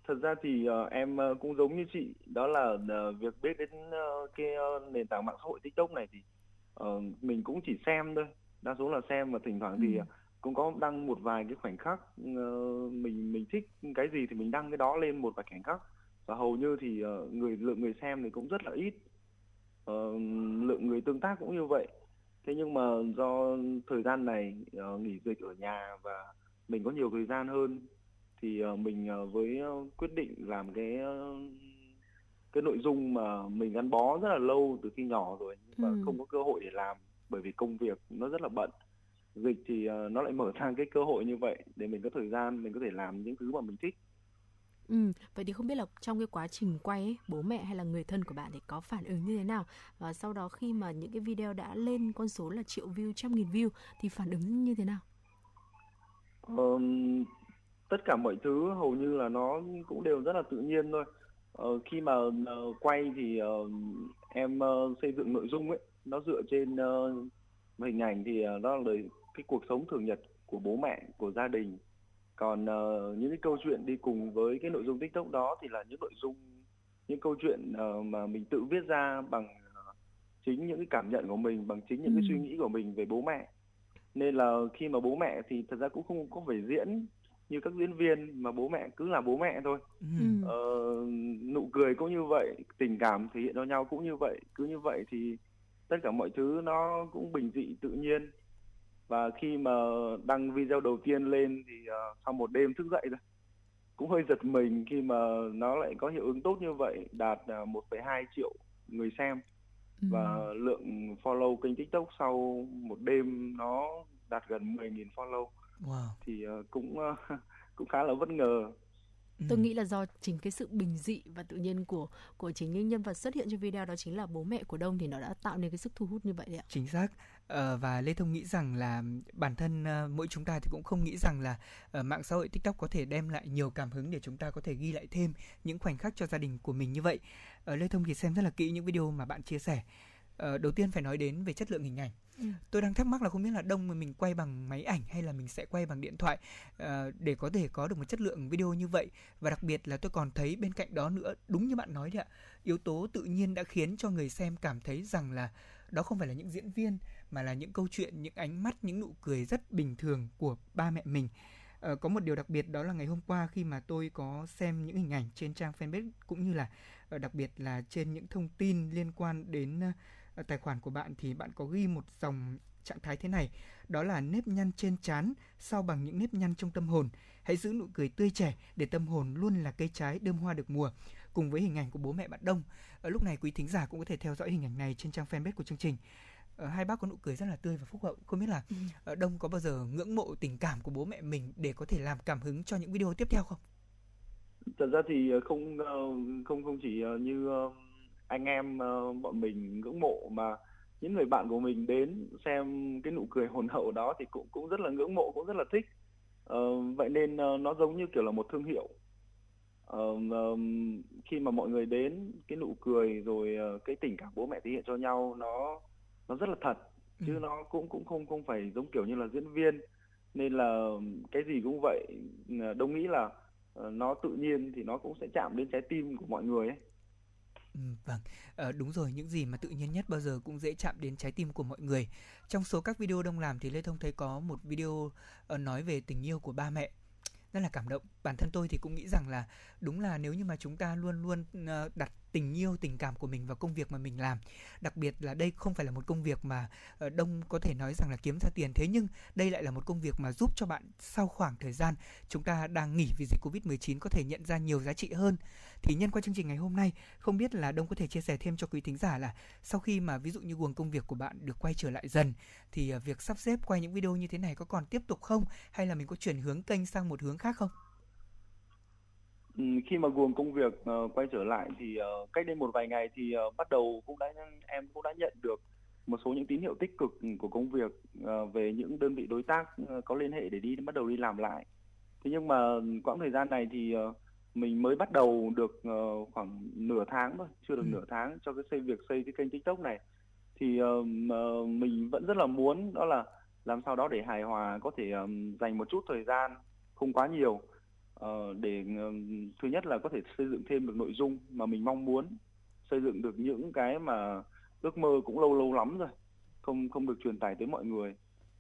thật ra thì ờ, em ờ, cũng giống như chị, đó là ờ, việc biết đến ờ, cái ờ, nền tảng mạng xã hội TikTok này thì ờ, mình cũng chỉ xem thôi, đa số là xem và thỉnh thoảng thì Ừ. cũng có đăng một vài cái khoảnh khắc ờ, mình mình thích cái gì thì mình đăng cái đó lên một vài khoảnh khắc và hầu như thì ờ, người lượng người xem thì cũng rất là ít, Ờ, lượng người tương tác cũng như vậy. Thế nhưng mà do thời gian này ờ, nghỉ dịch ở nhà và mình có nhiều thời gian hơn thì ờ, mình ờ, với ờ, quyết định làm cái ờ, cái nội dung mà mình gắn bó rất là lâu từ khi nhỏ rồi nhưng mà Ừ. không có cơ hội để làm bởi vì công việc nó rất là bận dịch thì ờ, nó lại mở ra cái cơ hội như vậy để mình có thời gian mình có thể làm những thứ mà mình thích Ừ, vậy thì không biết là trong cái quá trình quay ấy, bố mẹ hay là người thân của bạn thì có phản ứng như thế nào và sau đó khi mà những cái video đã lên con số là triệu view, trăm nghìn view thì phản ứng như thế nào? Ờm, tất cả mọi thứ hầu như là nó cũng đều rất là tự nhiên thôi. Ờ, khi mà ờ, quay thì ờ, em ờ, xây dựng nội dung ấy, nó dựa trên ờ, hình ảnh thì ờ, đó là đời, cái cuộc sống thường nhật của bố mẹ, của gia đình. Còn ờ, những cái câu chuyện đi cùng với cái nội dung TikTok đó thì là những nội dung, những câu chuyện ờ, mà mình tự viết ra bằng ờ, chính những cái cảm nhận của mình, bằng chính những cái Ừ. suy nghĩ của mình về bố mẹ nên là khi mà bố mẹ thì thật ra cũng không có phải diễn như các diễn viên mà bố mẹ cứ là bố mẹ thôi Ừ. Ừ. ờ, nụ cười cũng như vậy tình cảm thể hiện cho nhau cũng như vậy cứ như vậy thì tất cả mọi thứ nó cũng bình dị tự nhiên và khi mà đăng video đầu tiên lên thì ờ, sau một đêm thức dậy rồi cũng hơi giật mình khi mà nó lại có hiệu ứng tốt như vậy đạt ờ, 1,2 triệu người xem Ừ. và lượng follow kênh TikTok sau một đêm nó đạt gần 10.000 follow Wow. thì ờ, cũng ờ, *laughs* cũng khá là bất ngờ. Ừ. Tôi nghĩ là do chính cái sự bình dị và tự nhiên của của chính những nhân vật xuất hiện trong video đó chính là bố mẹ của Đông thì nó đã tạo nên cái sức thu hút như vậy đấy ạ. Chính xác. Ờ, và Lê Thông nghĩ rằng là bản thân ờ, mỗi chúng ta thì cũng không nghĩ rằng là ờ, mạng xã hội TikTok có thể đem lại nhiều cảm hứng để chúng ta có thể ghi lại thêm những khoảnh khắc cho gia đình của mình như vậy. Lê Thông thì xem rất là kỹ những video mà bạn chia sẻ đầu tiên phải nói đến về chất lượng hình ảnh. Ừ. Tôi đang thắc mắc là không biết là đông mà mình quay bằng máy ảnh hay là mình sẽ quay bằng điện thoại ờ, để có thể có được một chất lượng video như vậy và đặc biệt là tôi còn thấy bên cạnh đó nữa đúng như bạn nói đấy ạ yếu tố tự nhiên đã khiến cho người xem cảm thấy rằng là đó không phải là những diễn viên mà là những câu chuyện những ánh mắt những nụ cười rất bình thường của ba mẹ mình. Ờ, có một điều đặc biệt đó là ngày hôm qua khi mà tôi có xem những hình ảnh trên trang fanpage cũng như là ờ, đặc biệt là trên những thông tin liên quan đến ờ, tài khoản của bạn thì bạn có ghi một dòng trạng thái thế này. Đó là nếp nhăn trên trán sau bằng những nếp nhăn trong tâm hồn. Hãy giữ nụ cười tươi trẻ để tâm hồn luôn là cây trái đơm hoa được mùa. Cùng với hình ảnh của bố mẹ bạn đông. Ở lúc này quý thính giả cũng có thể theo dõi hình ảnh này trên trang fanpage của chương trình hai bác có nụ cười rất là tươi và phúc hậu. Không biết là Ừ. ờ, đông có bao giờ ngưỡng mộ tình cảm của bố mẹ mình để có thể làm cảm hứng cho những video tiếp theo không? Thật ra thì ờ, không ờ, không không chỉ ờ, như ờ, anh em ờ, bọn mình ngưỡng mộ mà những người bạn của mình đến xem cái nụ cười hồn hậu đó thì cũng cũng rất là ngưỡng mộ cũng rất là thích. Ờ, vậy nên ờ, nó giống như kiểu là một thương hiệu. Ờ, khi mà mọi người đến cái nụ cười rồi ờ, cái tình cảm bố mẹ thể hiện cho nhau nó nó rất là thật chứ Ừ. nó cũng cũng không không phải giống kiểu như là diễn viên nên là cái gì cũng vậy đông nghĩ là ờ, nó tự nhiên thì nó cũng sẽ chạm đến trái tim của mọi người ấy Ừ, vâng, Ờ, đúng rồi, những gì mà tự nhiên nhất bao giờ cũng dễ chạm đến trái tim của mọi người. Trong số các video đông làm thì Lê Thông thấy có một video ờ, nói về tình yêu của ba mẹ. Rất là cảm động. Bản thân tôi thì cũng nghĩ rằng là đúng là nếu như mà chúng ta luôn luôn đặt tình yêu, tình cảm của mình vào công việc mà mình làm. Đặc biệt là đây không phải là một công việc mà ờ, đông có thể nói rằng là kiếm ra tiền. Thế nhưng đây lại là một công việc mà giúp cho bạn sau khoảng thời gian chúng ta đang nghỉ vì dịch Covid-19 có thể nhận ra nhiều giá trị hơn. Thì nhân qua chương trình ngày hôm nay không biết là đông có thể chia sẻ thêm cho quý thính giả là sau khi mà ví dụ như guồng công việc của bạn được quay trở lại dần thì ờ, việc sắp xếp quay những video như thế này có còn tiếp tục không hay là mình có chuyển hướng kênh sang một hướng khác không khi mà guồng công việc ờ, quay trở lại thì ờ, cách đây một vài ngày thì ờ, bắt đầu cũng đã em cũng đã nhận được một số những tín hiệu tích cực của công việc ờ, về những đơn vị đối tác ờ, có liên hệ để đi bắt đầu đi làm lại. Thế nhưng mà quãng thời gian này thì ờ, mình mới bắt đầu được ờ, khoảng nửa tháng thôi, chưa được Ừ. nửa tháng cho cái xây việc xây cái kênh TikTok này. Thì ờ, mà mình vẫn rất là muốn đó là làm sao đó để hài hòa có thể ờ, dành một chút thời gian không quá nhiều để ừm, thứ nhất là có thể xây dựng thêm được nội dung mà mình mong muốn xây dựng được những cái mà ước mơ cũng lâu lâu lắm rồi không không được truyền tải tới mọi người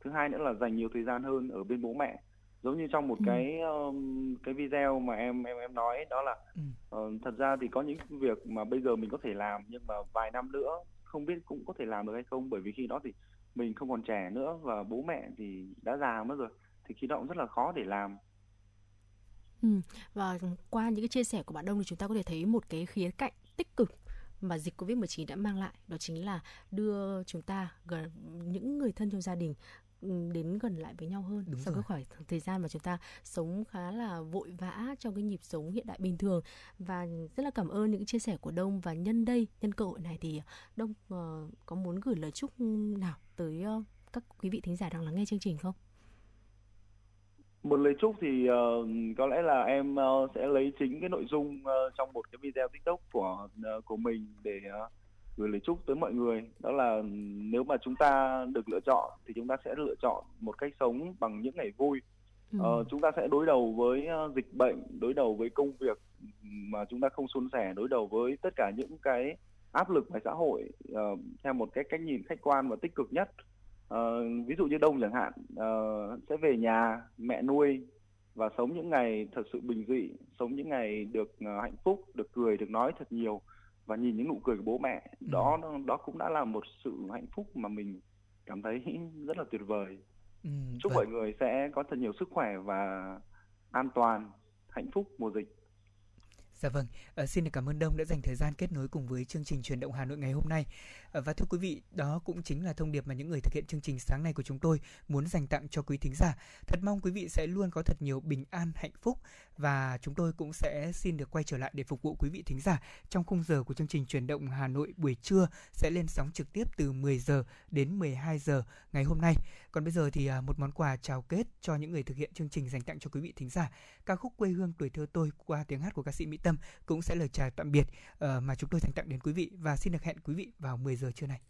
thứ hai nữa là dành nhiều thời gian hơn ở bên bố mẹ giống như trong một Ừ. cái ừm, cái video mà em em em nói đó là Ừ. ờ, thật ra thì có những việc mà bây giờ mình có thể làm nhưng mà vài năm nữa không biết cũng có thể làm được hay không bởi vì khi đó thì mình không còn trẻ nữa và bố mẹ thì đã già mất rồi thì khi đó cũng rất là khó để làm Ừ. Và qua những cái chia sẻ của bạn Đông thì chúng ta có thể thấy một cái khía cạnh tích cực mà dịch Covid-19 đã mang lại đó chính là đưa chúng ta gần những người thân trong gia đình ừ, đến gần lại với nhau hơn Đúng sau cái khoảng thời gian mà chúng ta sống khá là vội vã trong cái nhịp sống hiện đại bình thường và rất là cảm ơn những chia sẻ của Đông và nhân đây nhân cơ hội này thì Đông ờ, có muốn gửi lời chúc nào tới ờ, các quý vị thính giả đang lắng nghe chương trình không? Một lời chúc thì ờ, có lẽ là em ờ, sẽ lấy chính cái nội dung ờ, trong một cái video tiktok của ờ, của mình để ờ, gửi lời chúc tới mọi người. Đó là nếu mà chúng ta được lựa chọn thì chúng ta sẽ lựa chọn một cách sống bằng những ngày vui. Ừ. Chúng ta sẽ đối đầu với ờ, dịch bệnh đối đầu với công việc mà chúng ta không suôn sẻ đối đầu với tất cả những cái áp lực ngoài xã hội ờ, theo một cái cách nhìn khách quan và tích cực nhất Ờ, ví dụ như đông chẳng hạn ờ, sẽ về nhà mẹ nuôi và sống những ngày thật sự bình dị sống những ngày được ờ, hạnh phúc được cười được nói thật nhiều và nhìn những nụ cười của bố mẹ. Đó đó cũng đã là một sự hạnh phúc mà mình cảm thấy *laughs* rất là tuyệt vời. Ừ, chúc vâng. mọi người sẽ có thật nhiều sức khỏe và an toàn hạnh phúc mùa dịch Dạ vâng, à, xin được cảm ơn Đông đã dành thời gian kết nối cùng với chương trình truyền động Hà Nội ngày hôm nay. À, và thưa quý vị, đó cũng chính là thông điệp mà những người thực hiện chương trình sáng nay của chúng tôi muốn dành tặng cho quý thính giả. Thật mong quý vị sẽ luôn có thật nhiều bình an, hạnh phúc và chúng tôi cũng sẽ xin được quay trở lại để phục vụ quý vị thính giả trong khung giờ của chương trình truyền động Hà Nội buổi trưa sẽ lên sóng trực tiếp từ 10 giờ đến 12 giờ ngày hôm nay. Còn bây giờ thì à, một món quà chào kết cho những người thực hiện chương trình dành tặng cho quý vị thính giả. Ca khúc quê hương tuổi thơ tôi qua tiếng hát của ca sĩ Mỹ Tâm cũng sẽ lời chào tạm biệt ờ, mà chúng tôi dành tặng đến quý vị và xin được hẹn quý vị vào 10 giờ trưa này.